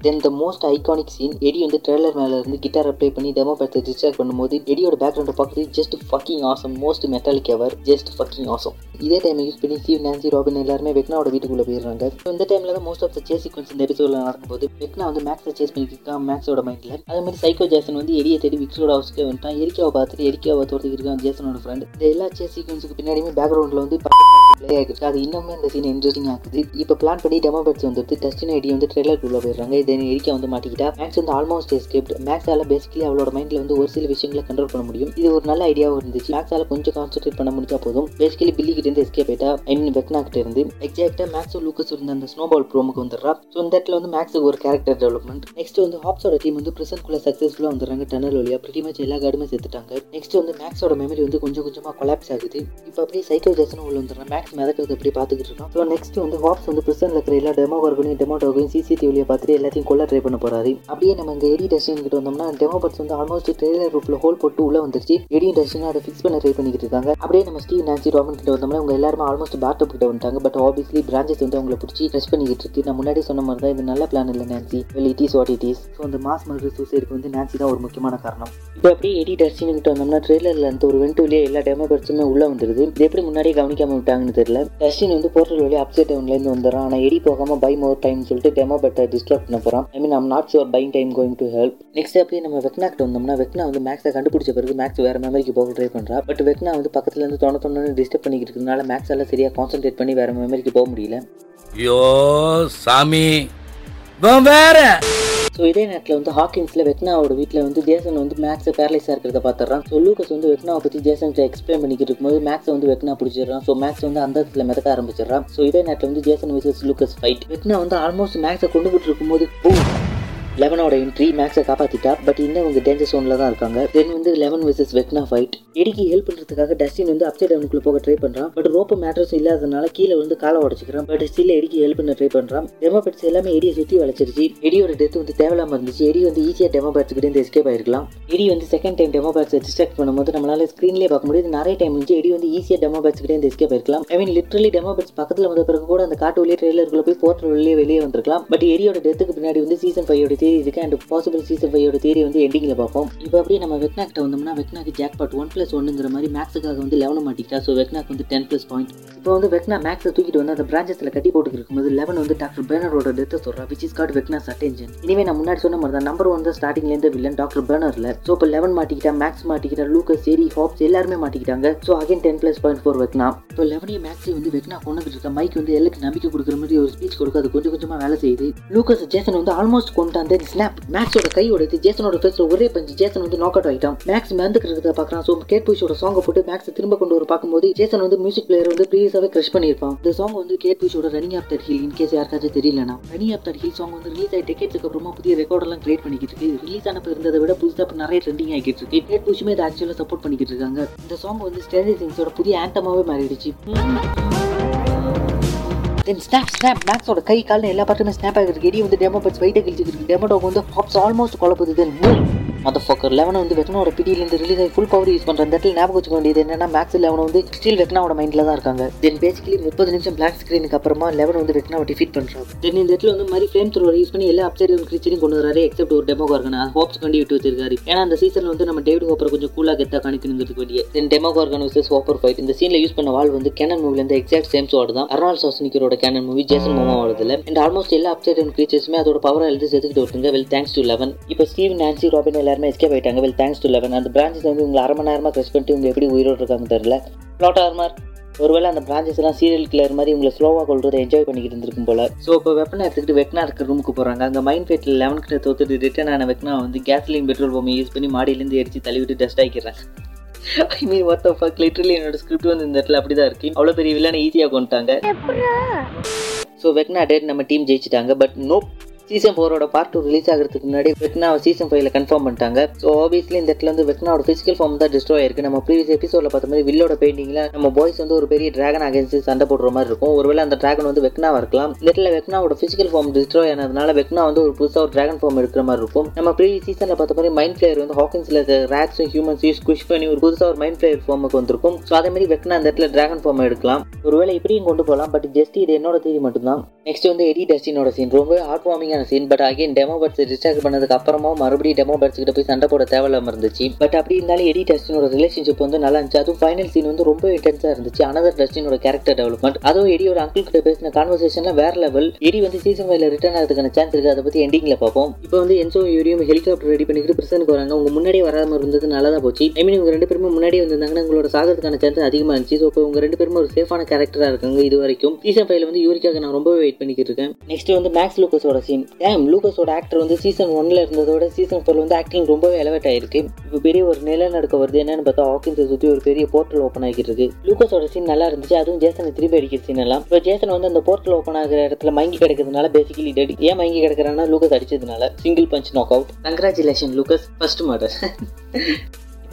then the most iconic scene Eddie வந்து ட்ரெய்லர் மேல இருந்து கிட்டார் அப்ளை பண்ணி டெமோ படத்தை டிஸ்ட்ராக்ட் பண்ணும்போது எடியோட பேக்ரவுண்டை பார்க்குறது just fucking awesome most metallic ever just fucking awesome இதே டைம் யூஸ் பண்ணி ஸ்டீவ் நான்சி ராபின் எல்லாருமே வெக்னாவோட வீட்டுக்குள்ளே போயிடுறாங்க. So, இந்த டைமில் தான் most of the chase sequence இந்த எபிசோடில் நடக்கும்போது வெக்னா வந்து மேக்ஸை சேஸ் பண்ணிக்கிட்டு மேக்ஸோட மைண்டில் அதே மாதிரி சைக்கோ ஜேசன் வந்து எரிய தேடி விக்ஸோட ஹவுஸ்க்கு வந்துட்டான். எரிக்காவை பார்த்துட்டு எரிக்காவை தோட்டத்துக்கு இருக்கான் ஜேசனோட ஃப்ரெண்ட் இந்த எல்லா சேஸ் சீக்வன்ஸுக்கு பின்னாடியுமே பேக்ரவுண்டில் வந்து ப்ளே ஆகிருக்கு அது இன்னுமே இந்த சீன் இன்ட்ரெஸ்டிங் ஆகுது இப்போ பிளான் பண்ணி டெமோ பேட்ஸ் வந்துட்டு டஸ்டின் ஐடி வந்து ட்ரெய்லருக்குள்ள போயிடுறாங்க. இது எரிக்க வந்து மாட்டிக்கிட்டா மேக்ஸ் வந்து ஆல்மோஸ்ட் எஸ்கேப்ட் மேக்ஸால பேசிக்கலி அவளோட மைண்ட்ல வந்து ஒரு சில விஷயங்களை கண்ட்ரோல் பண்ண முடியும். இது ஒரு நல்ல ஐடியாவும் இருந்துச்சு. மேக்ஸால கொஞ்சம் கான்சென்ட்ரேட் பண்ண முடிஞ்சா போதும். பேசிக்கலி பில்லி கிட்ட இருந்து எஸ்கேப் ஆயிட்டா ஐ மீன் வெக்னா கிட்ட இருந்து. எக்ஸாக்டா மேக்ஸ் லூக்கஸ் இருந்த அந்த ஸ்னோபால் ப்ரோமுக்கு வந்துடுறா. ஸோ இந்த இடத்துல வந்து மேக்ஸுக்கு ஒரு கேரக்டர் டெவலப்மெண்ட் நெக்ஸ்ட் வந்து ஹாப்ஸோட டீம் வந்து பிரசன்ட்குள்ள சக்ஸஸ்ஃபுல்லாக வந்துடுறாங்க டனல் வழியா. பிரிட்டி மச் எல்லா கார்டுமே சேர்த்துட்டாங்க நெக்ஸ்ட் வந்து மேக்ஸோட மெமரி வந்து கொஞ்சம் கொஞ்சமாக கொலாப்ஸ் ஆகுது. இப்போ அப்படியே சைக்கோ ஜெசனும் உள்ள வந்துடுறான். மேக்ஸ் மிதக்கிறது அப்படியே பார்த்துக்கிட்டு இருக்கோம் ஸோ நெக்ஸ்ட் வந்து ஹாப்ஸ் வந்து பிரசன்ட்ல இருக்கிற எல்லா டெமோ ஒர்கனையும் டெமோ டோகையும் சிசிடிவிலியை பார்த்துட்டு எல்லாத்தையும் கொள்ள ட்ரை பண்ண போறாரு. அப்படியே நம்ம இந்த எடி டஸ்டின் கிட்ட வந்தோம்னா டெமோ பட்ஸ் வந்து ஆல்மோஸ்ட் ட்ரெய்லர் ரூப்ல ஹோல் போட்டு உள்ள வந்துருச்சு. எடி டஸ்டின் அதை ஃபிக்ஸ் பண்ண ட்ரை பண்ணிக்கிட்டு இருக்காங்க. அப்படியே நம்ம ஸ்டீவ் நான்சி ராமன் கிட்ட வந்தோம்னா அவங்க எல்லாருமே ஆல்மோஸ்ட் பேட்டப் கிட்ட வந்துட்டாங்க. பட் ஆப்வியஸ்லி பிரான்ச்சஸ் வந்து அவங்களை பிடிச்சி ட்ரெஸ் பண்ணிக்கிட்டு இருக்கு. நான் முன்னாடி சொன்ன மாதிரி தான் இது நல்ல பிளான் இல்லை Nancy well it is what it is so அந்த மாஸ் மர்டர் சூசைடுக்கு வந்து நான்சி தான் ஒரு முக்கியமான காரணம். இப்போ அப்படியே எடி டஸ்டின் கிட்ட வந்தோம்னா ட்ரெய்லர்ல அந்த ஒரு வெண்ட் வழியா எல்லா டெமோ பட்ஸுமே உள்ள வந்துருது. இது எப்படி முன்னாடியே கவனிக்காம விட்டாங்கன்னு தெரியல. டஸ்டின் வந்து போர்ட்டல் வழியே அப்செட் டவுன்லேருந்து வந்துடுறான். ஆனால் எடி போகாமல் பை மோர் டைம் சொல்லிட்டு டெமோ பட்டை டிஸ்டர்ப் பண்ண போகிறான் I mean I'm not sure being time going to help next அப்படியே நம்ம வெக்னாக்கிட்ட வந்தோம்னா வெக்னா வந்து மேக்ஸை கண்டுபிடிச்ச பிறகு மேக்ஸ் வேறு மெமரிக்கு போக ட்ரை பண்ணுறா பட் வெக்னா வந்து பக்கத்துல இருந்து தொண தொண்ணு டிஸ்டர்ப் பண்ணிக்கிட்டு இருக்கிறதுனால மேக்ஸ் எல்லாம் சரியாக கான்சென்ட்ரேட் பண்ணி வேறு மெமரிக்கு போக முடியல. ஐயோ சாமி. வேற. ஸோ இதே நேரத்தில் வந்து ஹாக்கின்ஸில் வெக்னாவோட வீட்டில் வந்து ஜேசன் வந்து மேக்ஸை பேரலைஸாக இருக்கிறத பார்த்துறான் ஸோ லூக்கஸ் வந்து வெக்னாவை பற்றி ஜேசன் எக்ஸ்பிளைன் பண்ணிக்கிட்டு இருக்கும்போது மேக்ஸை வந்து வெக்னா பிடிச்சிடுறான். ஸோ மேக்ஸ் வந்து அந்த இடத்துல மிதக்க ஆரம்பிச்சிடறான். ஸோ இதே நேரத்தில் வந்து Jason versus Lucas fight Vecna வந்து ஆல்மோஸ்ட் மேக்ஸை கொண்டுகிட்டு இருக்கும்போது லெவனோட என்ட்ரி மேக்ஸை காப்பாற்றிட்டா பட் இன்னும் அவங்க டேஞ்சர் சோனில் தான் இருக்காங்க. தென் வந்து லெவன் விசஸ் வெக்னா ஃபைட் எடிக்கு ஹெல்ப் பண்ணுறதுக்காக டஸ்டின் வந்து அப்சைட் டவுனுக்குள்ள போக ட்ரை பண்ணுறான் பட் ரோப்பு மேட்ரஸ் இல்லாதனால கீழே வந்து காலை உடச்சிக்கிறான். பட் ஸ்டில் எடிக்கு ஹெல்ப் பண்ண ட்ரை பண்ணுறான் டெமோபேட்ஸ் எல்லாமே எடியை சுற்றி வளைச்சிருச்சு. எடியோட டெத் வந்து தேவையில்லாம இருந்துச்சு. எடி வந்து ஈஸியாக டெமோபேட்ஸ் கிட்ட இருந்து எஸ்கேப் ஆயிருக்கலாம். எடி வந்து செகண்ட் டைம் டெமோபேட்ஸை டிஸ்ட்ராக்ட் பண்ணும்போது நம்மளால ஸ்க்ரீன்லேயே பார்க்க முடியாது. நிறைய டைம் வந்து எடி வந்து ஈஸியாக டெமோபேட்ஸ் கிட்ட இருந்து எஸ்கேப் ஆயிருக்கலாம். ஐ மீன் டெமோ டெமோபேட்ஸ் பக்கத்தில் வந்த பிறகு கூட அந்த காட்டு வழியே ட்ரெய்லருக்குள்ள போய் போர்ட்டல் வெளியே வெளியே வந்திருக்கலாம். பட் எடியோட டெத்துக்கு பின்னாடி வந்து சீசன் ஃபைவோட தேரி இருக்கு அண்ட் பாசிபிள் சீசன் ஃபைவோட தேரி வந்து எண்டிங்கில் பார்ப்போம். இப்போ அப்படியே நம்ம வெக்னா கிட்ட வந்தோம்னா வெக்னாக்கு ஜாக் பாட் ஒன் ப்ளஸ் ஒன்னுங்கிற மாதிரி மேக்ஸுக்காக வந்து லெவன் மாட்டிக்கிட்டா ஸோ வெக்னாக் வந்து டென் ப்ளஸ் பாயிண்ட் இப்போ வந்து வெக்னா மேக்ஸை தூக்கிட்டு வந்து அந்த பிரான்ச்சஸில் கட்டி போட்டு இருக்கும்போது லெவன் வந்து டாக்டர் பேனரோட டெத்தை சொல்கிறா which is got Vecna's attention இனிமே நான் முன்னாடி சொன்ன மாதிரி தான் நம்பர் ஒன் தான் ஸ்டார்டிங்லேருந்து வில்லன் டாக்டர் பேனரில் ஸோ இப்போ லெவன் மாட்டிக்கிட்டா மேக்ஸ் மாட்டிக்கிட்டா லூக்கஸ் சேரி ஹாப்ஸ் எல்லாருமே மாட்டிக்கிட்டாங்க. So again ten plus point for Vecna. இப்போ லெவனையும் மேக்ஸையும் வந்து வெக்னா கொண்டுகிட்டு இருக்க மைக் வந்து எல்லாருக்கு நம்பிக்கை கொடுக்குற மாதிரி ஒரு ஸ்பீச் கொடுக்க அது கொஞ்சம் கொஞ்சமாக வேலை செய்யுது. லூக்கஸ் ஜேசன் வந்து ஆல்மோஸ்ட் கொண்டாந்து ஸ்னாப் மேக்ஸோட கை உடைத்து ஜேசனோட ஃபேஸ்ல ஒரே பஞ்சு. ஜேசன் வந்து நாக் அவுட் ஆகிட்டான் மேக்ஸ் மேந்துக்கிறத பாக்குறான் ஸோ கேட் புஷோட சாங்க போட்டு மேக்ஸ் திரும்ப கொண்டு வர பார்க்கும்போது ஜேசன் வந்து மியூசிக் பிளேயர் வந்து ப்ரீவியஸாவே க்ரஷ் பண்ணியிருப்பான். இந்த சாங் வந்து Kate புஷோட running up that hill in case யாருக்காச்சும் தெரியலனா running up that hill song வந்து ரிலீஸ் ஆகி டெக்கெட்ஸ்க்கு அப்புறமா புதிய ரெக்கார்டெல்லாம் கிரியேட் பண்ணிக்கிட்டு இருக்கு. ரிலீஸ் ஆனப்ப இருந்ததை விட புதுசாக இப்போ நிறைய ட்ரெண்டிங் ஆகிட்டு இருக்கு. கேட் புஷுமே இதை ஆக்சுவலாக சப்போர்ட் பண்ணிக்கிட்டு இருக்காங்க. இந்த சாங் வந்து ஸ்டேஜ் சிங்ஸோட புதிய ஆண்டமாவே மாறிடுச்சு. தென் ஸ்னாப் ஸ்னாப் மேக்ஸோட கை காலில் எல்லா பார்ட்டுமே ஸ்னாப் ஆகிருக்கு எடி வந்து டெமோ பட்ஸ் வெயிட்டை கிழிச்சிருக்கு இருக்கு டெமோ டாக் வந்து ஹாப்ஸ் ஆல்மோஸ்ட் குழப்புது. தென் மத ஃபோக்கர் லெவன் வந்து வெக்னாவோட பிடியிலேருந்து ரிலீஸ் ஆகி ஃபுல் பவர் யூஸ் பண்ணுற இடத்துல ஞாபகம் வச்சுக்க வேண்டியது என்னன்னா மேக்ஸ் லெவன் வந்து ஸ்டில் வெக்னாவோட மைண்டில் தான் இருக்காங்க. தென் பேசிக்கலி முப்பது நிமிஷம் பிளாக் ஸ்க்ரீனுக்கு அப்புறமா லெவன் வந்து வெக்னாவை டிஃபீட் பண்ணுறாங்க தென் இந்த இடத்துல வந்து மாதிரி ஃப்ளேம் த்ரோவர் யூஸ் பண்ணி எல்லா அப்சைட் கிரிச்சரையும் கொண்டு வராரு எக்ஸப்ட் ஒரு டெமோ கார்கன் ஹோப்ஸ் கண்டி விட்டு வச்சிருக்காரு. ஏன்னா அந்த சீசன் வந்து நம்ம டேவிட் ஹோப்பரை கொஞ்சம் கூலாக கெத்தா காணிக்கணுங்கிறதுக்கு வேண்டிய. Then Demogorgon versus Hopper fight இந்த சீனில் யூஸ் பண்ண வால் வந்து கேனன் மூவிலேருந்து எக்ஸாக்ட் சேம் ஸ்வாட் தான். அர்னால் சாஸ்னிக்கரோட கேனன் மூவி ஜேசன் மோமாவோடதுல அண்ட் ஆல்மோஸ்ட் எல்லா அப்சைட் கிரீச்சர்ஸுமே அதோட பவரை எழுதி செத்துக்கிட்டு வருதுங்க வெல் தேங்க்ஸ் டு லெவன் இப்போ ஸ்டீவ் நான்சி ராபின் எல்லாருமே எஸ்கேப் ஆயிட்டாங்க. வெல் தேங்க்ஸ் டு லெவன் அந்த பிரான்ச்சஸ் வந்து உங்களை அரை மணி நேரமாக க்ரெஸ் பண்ணிட்டு இவங்க எப்படி உயிரோடு இருக்காங்க தெரியல. ப்ளாட் ஆர்மர் ஒருவேளை அந்த பிரான்ச்சஸ் எல்லாம் சீரியல் கிளர் மாதிரி உங்களை ஸ்லோவாக கொள்றதை என்ஜாய் பண்ணிக்கிட்டு இருந்திருக்கும் போல. ஸோ இப்போ வெப்பனை எடுத்துக்கிட்டு வெக்னா இருக்க ரூமுக்கு போகிறாங்க அங்கே மைண்ட் ஃபேட்டில் லெவன் கிட்ட தோத்துட்டு ரிட்டர்ன் ஆன வெக்னா வந்து கேஸ்லின் பெட்ரோல் பம்பை யூஸ் பண்ணி மாடியிலேருந்து எரிச்சு தள்ளிவிட்டு dust ஆக்கிடுறாங்க. I mean of fuck literally என்னோட ஸ்கிரிப்ட் வந்து இந்த இடத்துல அப்படி தான் இருக்கு. அவ்வளோ பெரிய வில்லனை ஈஸியாக கொண்டுட்டாங்க ஸோ வெக்னா டேட் நம்ம டீம் ஜெயிச்சிட்டாங்க. பட் நோ சீசன் ஃபோரோட பார்ட் டூ ரிலீஸ் ஆகிறதுக்கு முன்னாடி வெக்னாவை சீசன் ஃபைவ்ல கன்ஃபார்ம் பண்ணிட்டாங்க. ஸோ ஆப்வியஸ்லி இந்த இடத்துல வந்து வெக்னாவோட பிசிக்கல் ஃபார்ம் தான் டிஸ்ட்ராய் ஆயிருக்கு. நம்ம ப்ரீவியஸ் எபிசோட பார்த்த மாதிரி வில்லோட பெயிண்டிங்ல நம்ம பாய்ஸ் வந்து ஒரு பெரிய டிராகன் அகேன்ஸ்ட் சண்டை போடுற மாதிரி இருக்கும். ஒருவேளை அந்த டிராகன் வந்து வெக்னாவா இருக்கலாம். இந்த இடத்துல வெக்னாவோட ஃபிசிக்கல் ஃபார்ம் டிஸ்ட்ராய் ஆனதுனால வெக்னா வந்து ஒரு புதுசாக ஒரு டிராகன் ஃபார்ம் எடுக்கிற மாதிரி இருக்கும். நம்ம ப்ரீவியஸ் சீசனில் பார்த்த மாதிரி மைண்ட் பிளேயர் வந்து ஹாக்கின்ஸ்ல ரேக்ஸும் ஹியூமன்ஸையும் ஸ்குஷ் பண்ணி ஒரு புதுசாக ஒரு மைண்ட் ஃபிளேயர் ஃபார்முக்கு வந்திருக்கும். ஸோ அதே மாதிரி வெக்னா அந்த இடத்துல டிராகன் ஃபார்ம் எடுக்கலாம். ஒருவேளை இப்படியும் கொண்டு போகலாம். பட் ஜஸ்ட் இது என்னோட தேதி மட்டும்தான். நெக்ஸ்ட் வந்து எடி டஸ்டினோட சீன் ரொம்ப ஹார்ட் வார்மிங் மாதிரியான scene but again demo birds distract பண்ணதுக்கு அப்புறமா மறுபடியும் டெமோ பர்ட்ஸ் கிட்ட போய் சண்டை போட தேவையில்லாம இருந்துச்சு. பட் அப்படி இருந்தாலும் எடி டஸ்டினோட ரிலேஷன்ஷிப் வந்து நல்லா இருந்துச்சு. அதுவும் ஃபைனல் சீன் வந்து ரொம்ப இன்டென்ஸா இருந்துச்சு. அனதர் டஸ்டினோட கேரக்டர் டெவலப்மெண்ட் அதுவும் எடியோட அங்கிள் கிட்ட பேசின கான்வர்சேஷன்ல வேற லெவல் எடி வந்து சீசன் ஃபைவ்ல ரிட்டர்ன் ஆகிறதுக்கான சான்ஸ் இருக்கு. அதை பத்தி எண்டிங்ல பார்ப்போம். இப்போ வந்து என்சோ எடியும் ஹெலிகாப்டர் ரெடி பண்ணிக்கிட்டு பிரசனுக்கு வராங்க. உங்க முன்னாடியே வராம இருந்தது நல்லா தான் போச்சு. ஐ மீன் உங்க ரெண்டு பேருமே முன்னாடி வந்திருந்தாங்கன்னா உங்களோட சாகிறதுக்கான சான்ஸ் அதிகமா இருந்துச்சு. ஸோ இப்போ உங்க ரெண்டு பேருமே ஒரு சேஃபான கேரக்டரா இருக்காங்க இது வரைக்கும். சீசன் ஃபைவ்ல வந்து யூரிக்காக நான் ரொம்பவே வெயிட் பண்ணிக்கிட்டு இருக்கேன். நெக்ஸ்ட் வந்து மேக்ஸ் லூக்கஸோட சீன் டேம் லூகஸோட ஆக்டர் வந்து சீசன் ஒன்ல இருந்ததோட சீசன் ஃபோர்ல வந்து ஆக்டிங் ரொம்பவே எலவேட் ஆயிருக்கு. இப்போ பெரிய ஒரு நிலநடுக்க வருது. என்னன்னு பார்த்தா ஹாக்கின்ஸை சுற்றி ஒரு பெரிய போர்ட்டல் ஓப்பன் ஆகிட்டு இருக்கு லூகஸோட சீன் நல்லா இருந்துச்சு. அதுவும் ஜேசனை திருப்பி அடிக்கிற சீன் எல்லாம். இப்போ ஜேசன் வந்து அந்த போர்ட்டல் ஓப்பன் ஆகிற இடத்துல மங்கி கிடக்கிறதுனால பேசிக்கலி டெட் ஏன் மங்கி கிடக்கிறான்னா Lucas அடிச்சதுனால. Single punch knock out congratulation Lucas first murder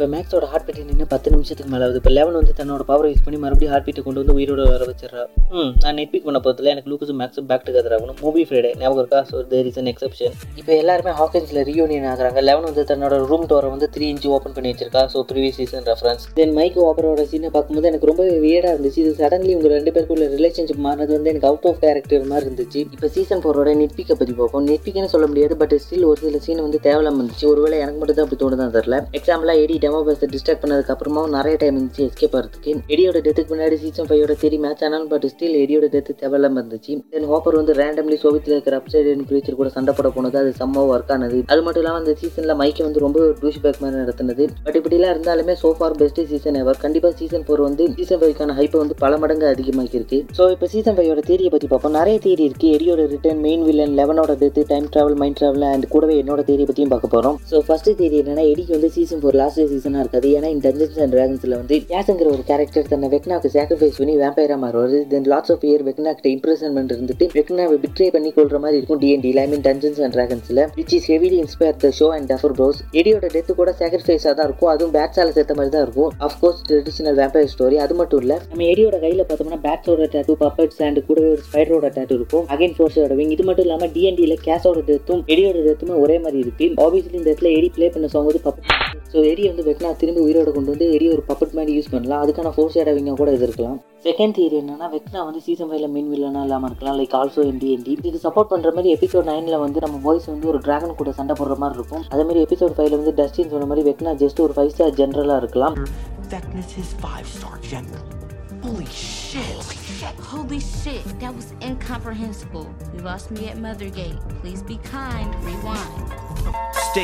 இப்போ மேக்ஸோட ஹார்ட் பீட் நின்று பத்து நிமிஷத்துக்கு மேலே ஆகுது. இப்போ லெவன் வந்து தன்னோட பவர் யூஸ் பண்ணி மறுபடியும் ஹார்ட் பீட்டை கொண்டு வந்து உயிரோட வர வச்சிடறா. ம் நான் நெட் பிக் பண்ண போகிறதுல எனக்கு லூக்கஸும் மேக்ஸும் பேக் டுகெதர் ஆகணும். மூவி ஃப்ரைடே ஞாபகம் இருக்கா? So there is an exception இப்போ எல்லாருமே ஹாக்கின்ஸில் ரியூனியன் ஆகிறாங்க. லெவன் வந்து தன்னோட ரூம் டோரை வந்து த்ரீ இன்ச்சு ஓப்பன் பண்ணி வச்சிருக்கா. So previous season reference then Mike ஓப்பரோட சீனை பார்க்கும்போது எனக்கு ரொம்ப வியடாக இருந்துச்சு. இது சடன்லி உங்கள் ரெண்டு பேருக்குள்ள ரிலேஷன்ஷிப் மாறினது வந்து எனக்கு அவுட் ஆஃப் கேரக்டர் மாதிரி இருந்துச்சு. இப்போ சீசன் ஃபோரோட நெட்பிக்கை பற்றி பார்ப்போம். நெட்பிக்னு சொல்ல முடியாது பட் ஸ்டில் ஒரு சில சீன் வந்து தேவையில்லாம இருந்துச்சு. ஒருவேளை எனக்கு மட்டும் தான் அப்படி தோணுதான் தெரியல. எக்ஸாம்பிளாக எடி டெமோ பேச டிஸ்டர்ப் பண்ணதுக்கு அப்புறமா நிறைய டைம் இருந்துச்சு எஸ்கேப் ஆகிறதுக்கு எடியோட டெத்துக்கு முன்னாடி சீசன் ஃபைவோட தேரி மேட்ச் ஆனாலும் பட் ஸ்டில் எடியோட டெத்து தேவையில்லாம இருந்துச்சு. தென் ஹோப்பர் வந்து ரேண்டம்லி சோவியத்தில் இருக்கிற அப்சைட் கிரீச்சர் கூட சண்டை போட போனது அது செம்ம ஒர்க் ஆனது. அது மட்டும் இல்லாமல் அந்த சீசனில் மைக்கை வந்து ரொம்ப டூஷ் பேக் மாதிரி நடத்தினது. பட் இப்படிலாம் இருந்தாலுமே சோஃபார் பெஸ்ட் சீசன் எவர் கண்டிப்பாக சீசன் ஃபோர் வந்து சீசன் ஃபைவ்க்கான ஹைப்பை வந்து பல மடங்கு அதிகமாக்கி இருக்கு ஸோ இப்போ சீசன் ஃபைவோட தேரியை பற்றி பார்ப்போம். நிறைய தேரி இருக்கு. எடியோட return main villain லெவனோட death time travel mind travel and கூடவே என்னோட தேரியை பற்றியும் பார்க்க போகிறோம் ஸோ ஃபர்ஸ்ட் தேரி என்னன்னா எடிக்கு வந்து சீசன் ஃபோர் லாஸ்ட் சீசனாக இருக்காது. ஏன்னா இந்த டஞ்சன்ஸ் அண்ட் ட்ராகன்ஸில் வந்து யாஸுங்கிற ஒரு கேரக்டர் தன்னை வெக்னாக்கு சாக்ரிஃபைஸ் பண்ணி வேம்பைரா மாறுவார். தென் லாட்ஸ் ஆஃப் இயர் வெக்னாக்கிட்ட இம்ப்ரெஷன்மெண்ட் இருந்துட்டு வெக்னாவை பிட்ரே பண்ணி கொள்ற மாதிரி இருக்கும் DND I mean Dungeons and ட்ராகன்ஸில் which is heavily inspire the show and Duffer bros எடியோட death கூட சாக்ரிஃபைஸாக தான் இருக்கும். அதுவும் பேட்ஸால சேர்த்த மாதிரி தான் இருக்கும். அஃப்கோர்ஸ் ட்ரெடிஷனல் வேம்பைர் ஸ்டோரி அது மட்டும் இல்லை நம்ம எடியோட கையில் பார்த்தோம்னா பேட்ஸோட டேட்டு பப்பட்ஸ் அண்ட் கூடவே ஒரு ஸ்பைடரோட டேட்டு இருக்கும். அகைன் ஃபோர்ஸோட விங் இது மட்டும் இல்லாமல் டிஎன்டியில் கேஸோட டெத்தும் எடியோட டெத்துமே ஒரே மாதிரி இருக்கு. ஆப்வியஸ்லி இந்த இடத்துல எடி ப்ளே பண்ண சாங் வந்து பப்பட் ஸோ எரிய வந்து வெக்னா திரும்பி உயிரோட கொண்டு வந்து எரிய ஒரு பப்பட் மாதிரி யூஸ் பண்ணலாம். அதுக்கான ஃபோர்ஸ் இடவிங்க கூட இது இருக்கலாம். செகண்ட் தியரி என்னன்னா வெக்னா வந்து சீசன் ஃபைவ்ல மெயின் வில்லனா இல்லாமல் இருக்கலாம். லைக் ஆல்சோ என் டிஎன்டி இது சப்போர்ட் பண்ணுற மாதிரி எபிசோட் நைனில் வந்து நம்ம வாய்ஸ் வந்து ஒரு டிராகன் கூட சண்டை போடுற மாதிரி இருக்கும். அதே மாதிரி எபிசோட் ஃபைவ்ல வந்து டஸ்டின் சொன்ன மாதிரி வெக்னா ஜஸ்ட் ஒரு ஃபைவ் ஸ்டார் ஜென்ரலாக இருக்கலாம். Holy shit! That was incomprehensible. We lost me at Mothergate. Please be kind. Rewind. You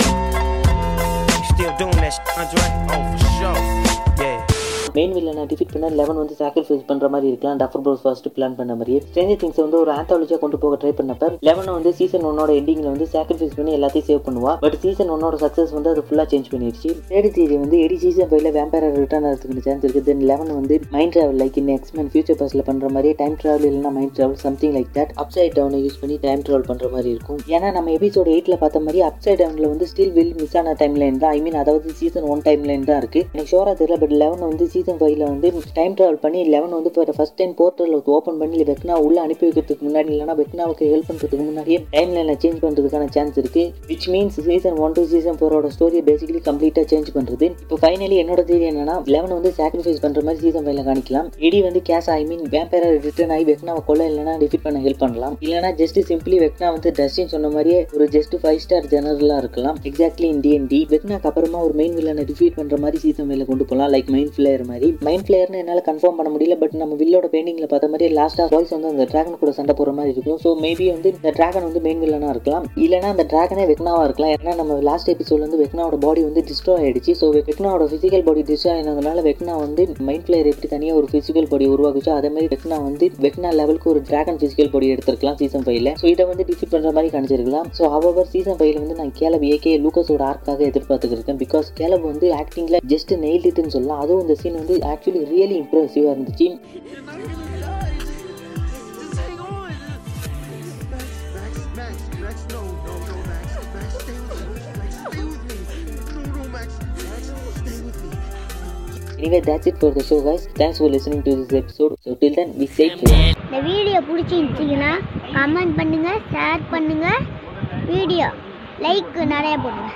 still doing that, shit, Andre? Oh, for sure. Yeah. Main வில்லனை டிஃபிட் பண்ண லெவன் வந்து சாக்ரிஃபைஸ் பண்ணுற மாதிரி இருக்கலாம். டஃபர் ப்ரோஸ் ஃபர்ஸ்ட் பிளான் பண்ண மாதிரியே. ஸ்ட்ரேஞ்சர் திங்ஸ் வந்து ஒரு ஆந்தாலஜியாக கொண்டு போக ட்ரை பண்ணப்ப லெவனை வந்து சீசன் ஒன்னோட எண்டிங்கில் வந்து சாக்ரிஃபைஸ் பண்ணி எல்லாத்தையும் சேவ் பண்ணுவா. பட் சீசன் ஒன்னோட சக்ஸஸ் வந்து அது ஃபுல்லாக சேஞ்ச் பண்ணிடுச்சு தேர்ட் தீரி வந்து எடி சீசன் ஃபைவ்ல வேம்பேரா ரிட்டர்ன் ஆகிறதுக்கு சான்ஸ் இருக்குது தென் லெவன் வந்து mind travel like in X Men future பஸ்ல பண்ணுற மாதிரி டைம் ட்ராவல் இல்லைனா mind travel something like that upside டவுனை use பண்ணி டைம் ட்ராவல் பண்ணுற மாதிரி இருக்கும். ஏன்னா நம்ம எபிசோட் எயிட்டில் பார்த்த மாதிரி அப்சைட் டவுனில் வந்து ஸ்டில் வில் மிஸ் ஆன டைம் லைன் தான். ஐ மீன் அதாவது சீசன் ஒன் டைம் லைன் தான் இருக்குது எனக்கு ஷோராக தெரியல பட் லெவன் வந்து சீசன் ஃபைவ்ல வந்து டைம் ட்ராவல் பண்ணி லெவன் வந்து இப்போ ஃபர்ஸ்ட் டைம் போர்ட்டல் ஓப்பன் பண்ணி வெக்னா உள்ள அனுப்பி வைக்கிறதுக்கு முன்னாடி இல்லைனா வெக்னாவுக்கு ஹெல்ப் பண்ணுறதுக்கு முன்னாடியே டைம் லைனை சேஞ்ச் பண்ணுறதுக்கான சான்ஸ் இருக்கு which means season one to season ஃபோரோட ஸ்டோரியை பேசிக்கலி கம்ப்ளீட்டாக சேஞ்ச் பண்ணுறது இப்போ ஃபைனலி என்னோட தேதி என்னன்னா லெவன் வந்து சாக்ரிஃபைஸ் பண்ணுற மாதிரி சீசன் ஃபைவ்ல காணிக்கலாம் இடி வந்து கேஸ் ஐ மீன் வேம்பேரா ரிட்டர்ன் ஆகி வெக்னாவை கொல்ல இல்லைனா டிஃபிட் பண்ண ஹெல்ப் பண்ணலாம். இல்லைனா ஜஸ்ட் சிம்பிளி வெக்னா வந்து டஸ்டின் சொன்ன மாதிரியே ஒரு ஜஸ்ட் ஃபைவ் ஸ்டார் ஜெனரலாக இருக்கலாம். எக்ஸாக்ட்லி இன் டிஎன்டி வெக்னாக்கு அப்புறமா ஒரு மெயின் வில்லனை டிஃபீட் பண்ணுற மாதிரி சீசன் ஃபைவ்ல கொண்டு போகலாம் லைக் மைண்ட் ஃபிளேயர் மாதிரி. மைண்ட் பிளேயர்னு என்னால் கன்ஃபார்ம் பண்ண முடியல பட் நம்ம வில்லோட பெயிண்டிங்கில் பார்த்த மாதிரி லாஸ்ட்டாக வாய்ஸ் வந்து அந்த டிராகன் கூட சண்டை போகிற மாதிரி இருக்கும். ஸோ மேபி வந்து இந்த டிராகன் வந்து மெயின் வில்லனாக இருக்கலாம். இல்லைனா அந்த டிராகனே வெக்னாவாக இருக்கலாம். ஏன்னா நம்ம லாஸ்ட் எபிசோட் வந்து வெக்னாவோட பாடி வந்து டிஸ்ட்ராய் ஆயிடுச்சு. ஸோ வெக்னாவோட ஃபிசிக்கல் பாடி டிஸ்ட்ராய் ஆனதுனால வெக்னா வந்து மைண்ட் பிளேயர் எப்படி தனியாக ஒரு ஃபிசிக்கல் பாடி உருவாக்குச்சோ அதே மாதிரி வெக்னா வந்து வெக்னா லெவலுக்கு ஒரு டிராகன் ஃபிசிக்கல் பாடி எடுத்திருக்கலாம் சீசன் ஃபைவ்ல ஸோ இதை வந்து டிஃபிட் பண்ணுற மாதிரி காணிச்சிருக்கலாம் ஸோ ஹவர் சீசன் ஃபைவ்ல வந்து நான் கேலப் ஏகே லூக்கஸோட ஆர்க்காக எதிர்பார்த்துருக்கேன் பிகாஸ் கேலப் வந்து ஆக்டிங்கில் ஜஸ்ட் நெயில் சொல்லலாம். அதுவும் இந்த சீன் சீன் வந்து ஆக்சுவலி ரியலி இம்ப்ரெசிவாக இருந்துச்சு Anyway, that's it for the show, guys. Thanks for listening to this episode. So, till then, be safe. இந்த வீடியோ பிடிச்சிருந்துச்சிங்கன்னா கமெண்ட் பண்ணுங்க ஷேர் பண்ணுங்க வீடியோ லைக் நிறைய போடுங்க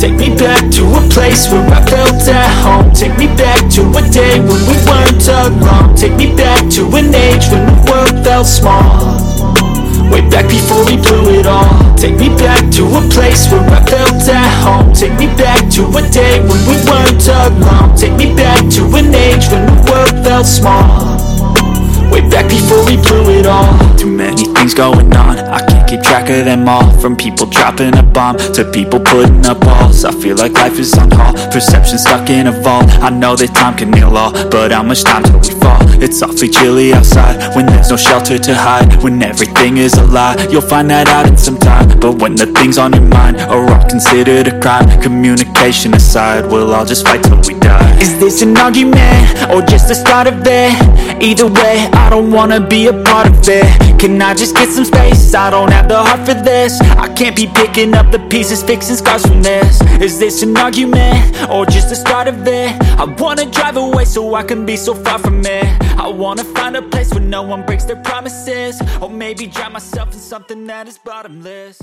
Take me back to a place where I felt at home. Take me back to a day when we weren't alone. Take me back to an age when the world felt small. Way back before we blew it all. Take me back to a place where I felt at home. Take me back to a day when we weren't alone. Take me back to an age when the world felt small. Way back before we blew it all. Too many things going on. I can't keep track of them all From people dropping a bomb To people putting up walls I feel like life is on hold Perception stuck in a vault I know that time can heal all But how much time till we fall? It's awfully chilly outside When there's no shelter to hide When everything is a lie You'll find that out in some time But when the things on your mind Are all considered a crime Communication aside We'll all just fight till we die Is this an argument? Or just the start of it? Either way I don't wanna be a part of it Can I just get some space? I don't have the heart for this I can't be picking up the pieces Fixing scars from this Is this an argument? Or just the start of it? I wanna drive away so I can be so far from it I wanna find a place where no one breaks their promises Or maybe drown myself in something that is bottomless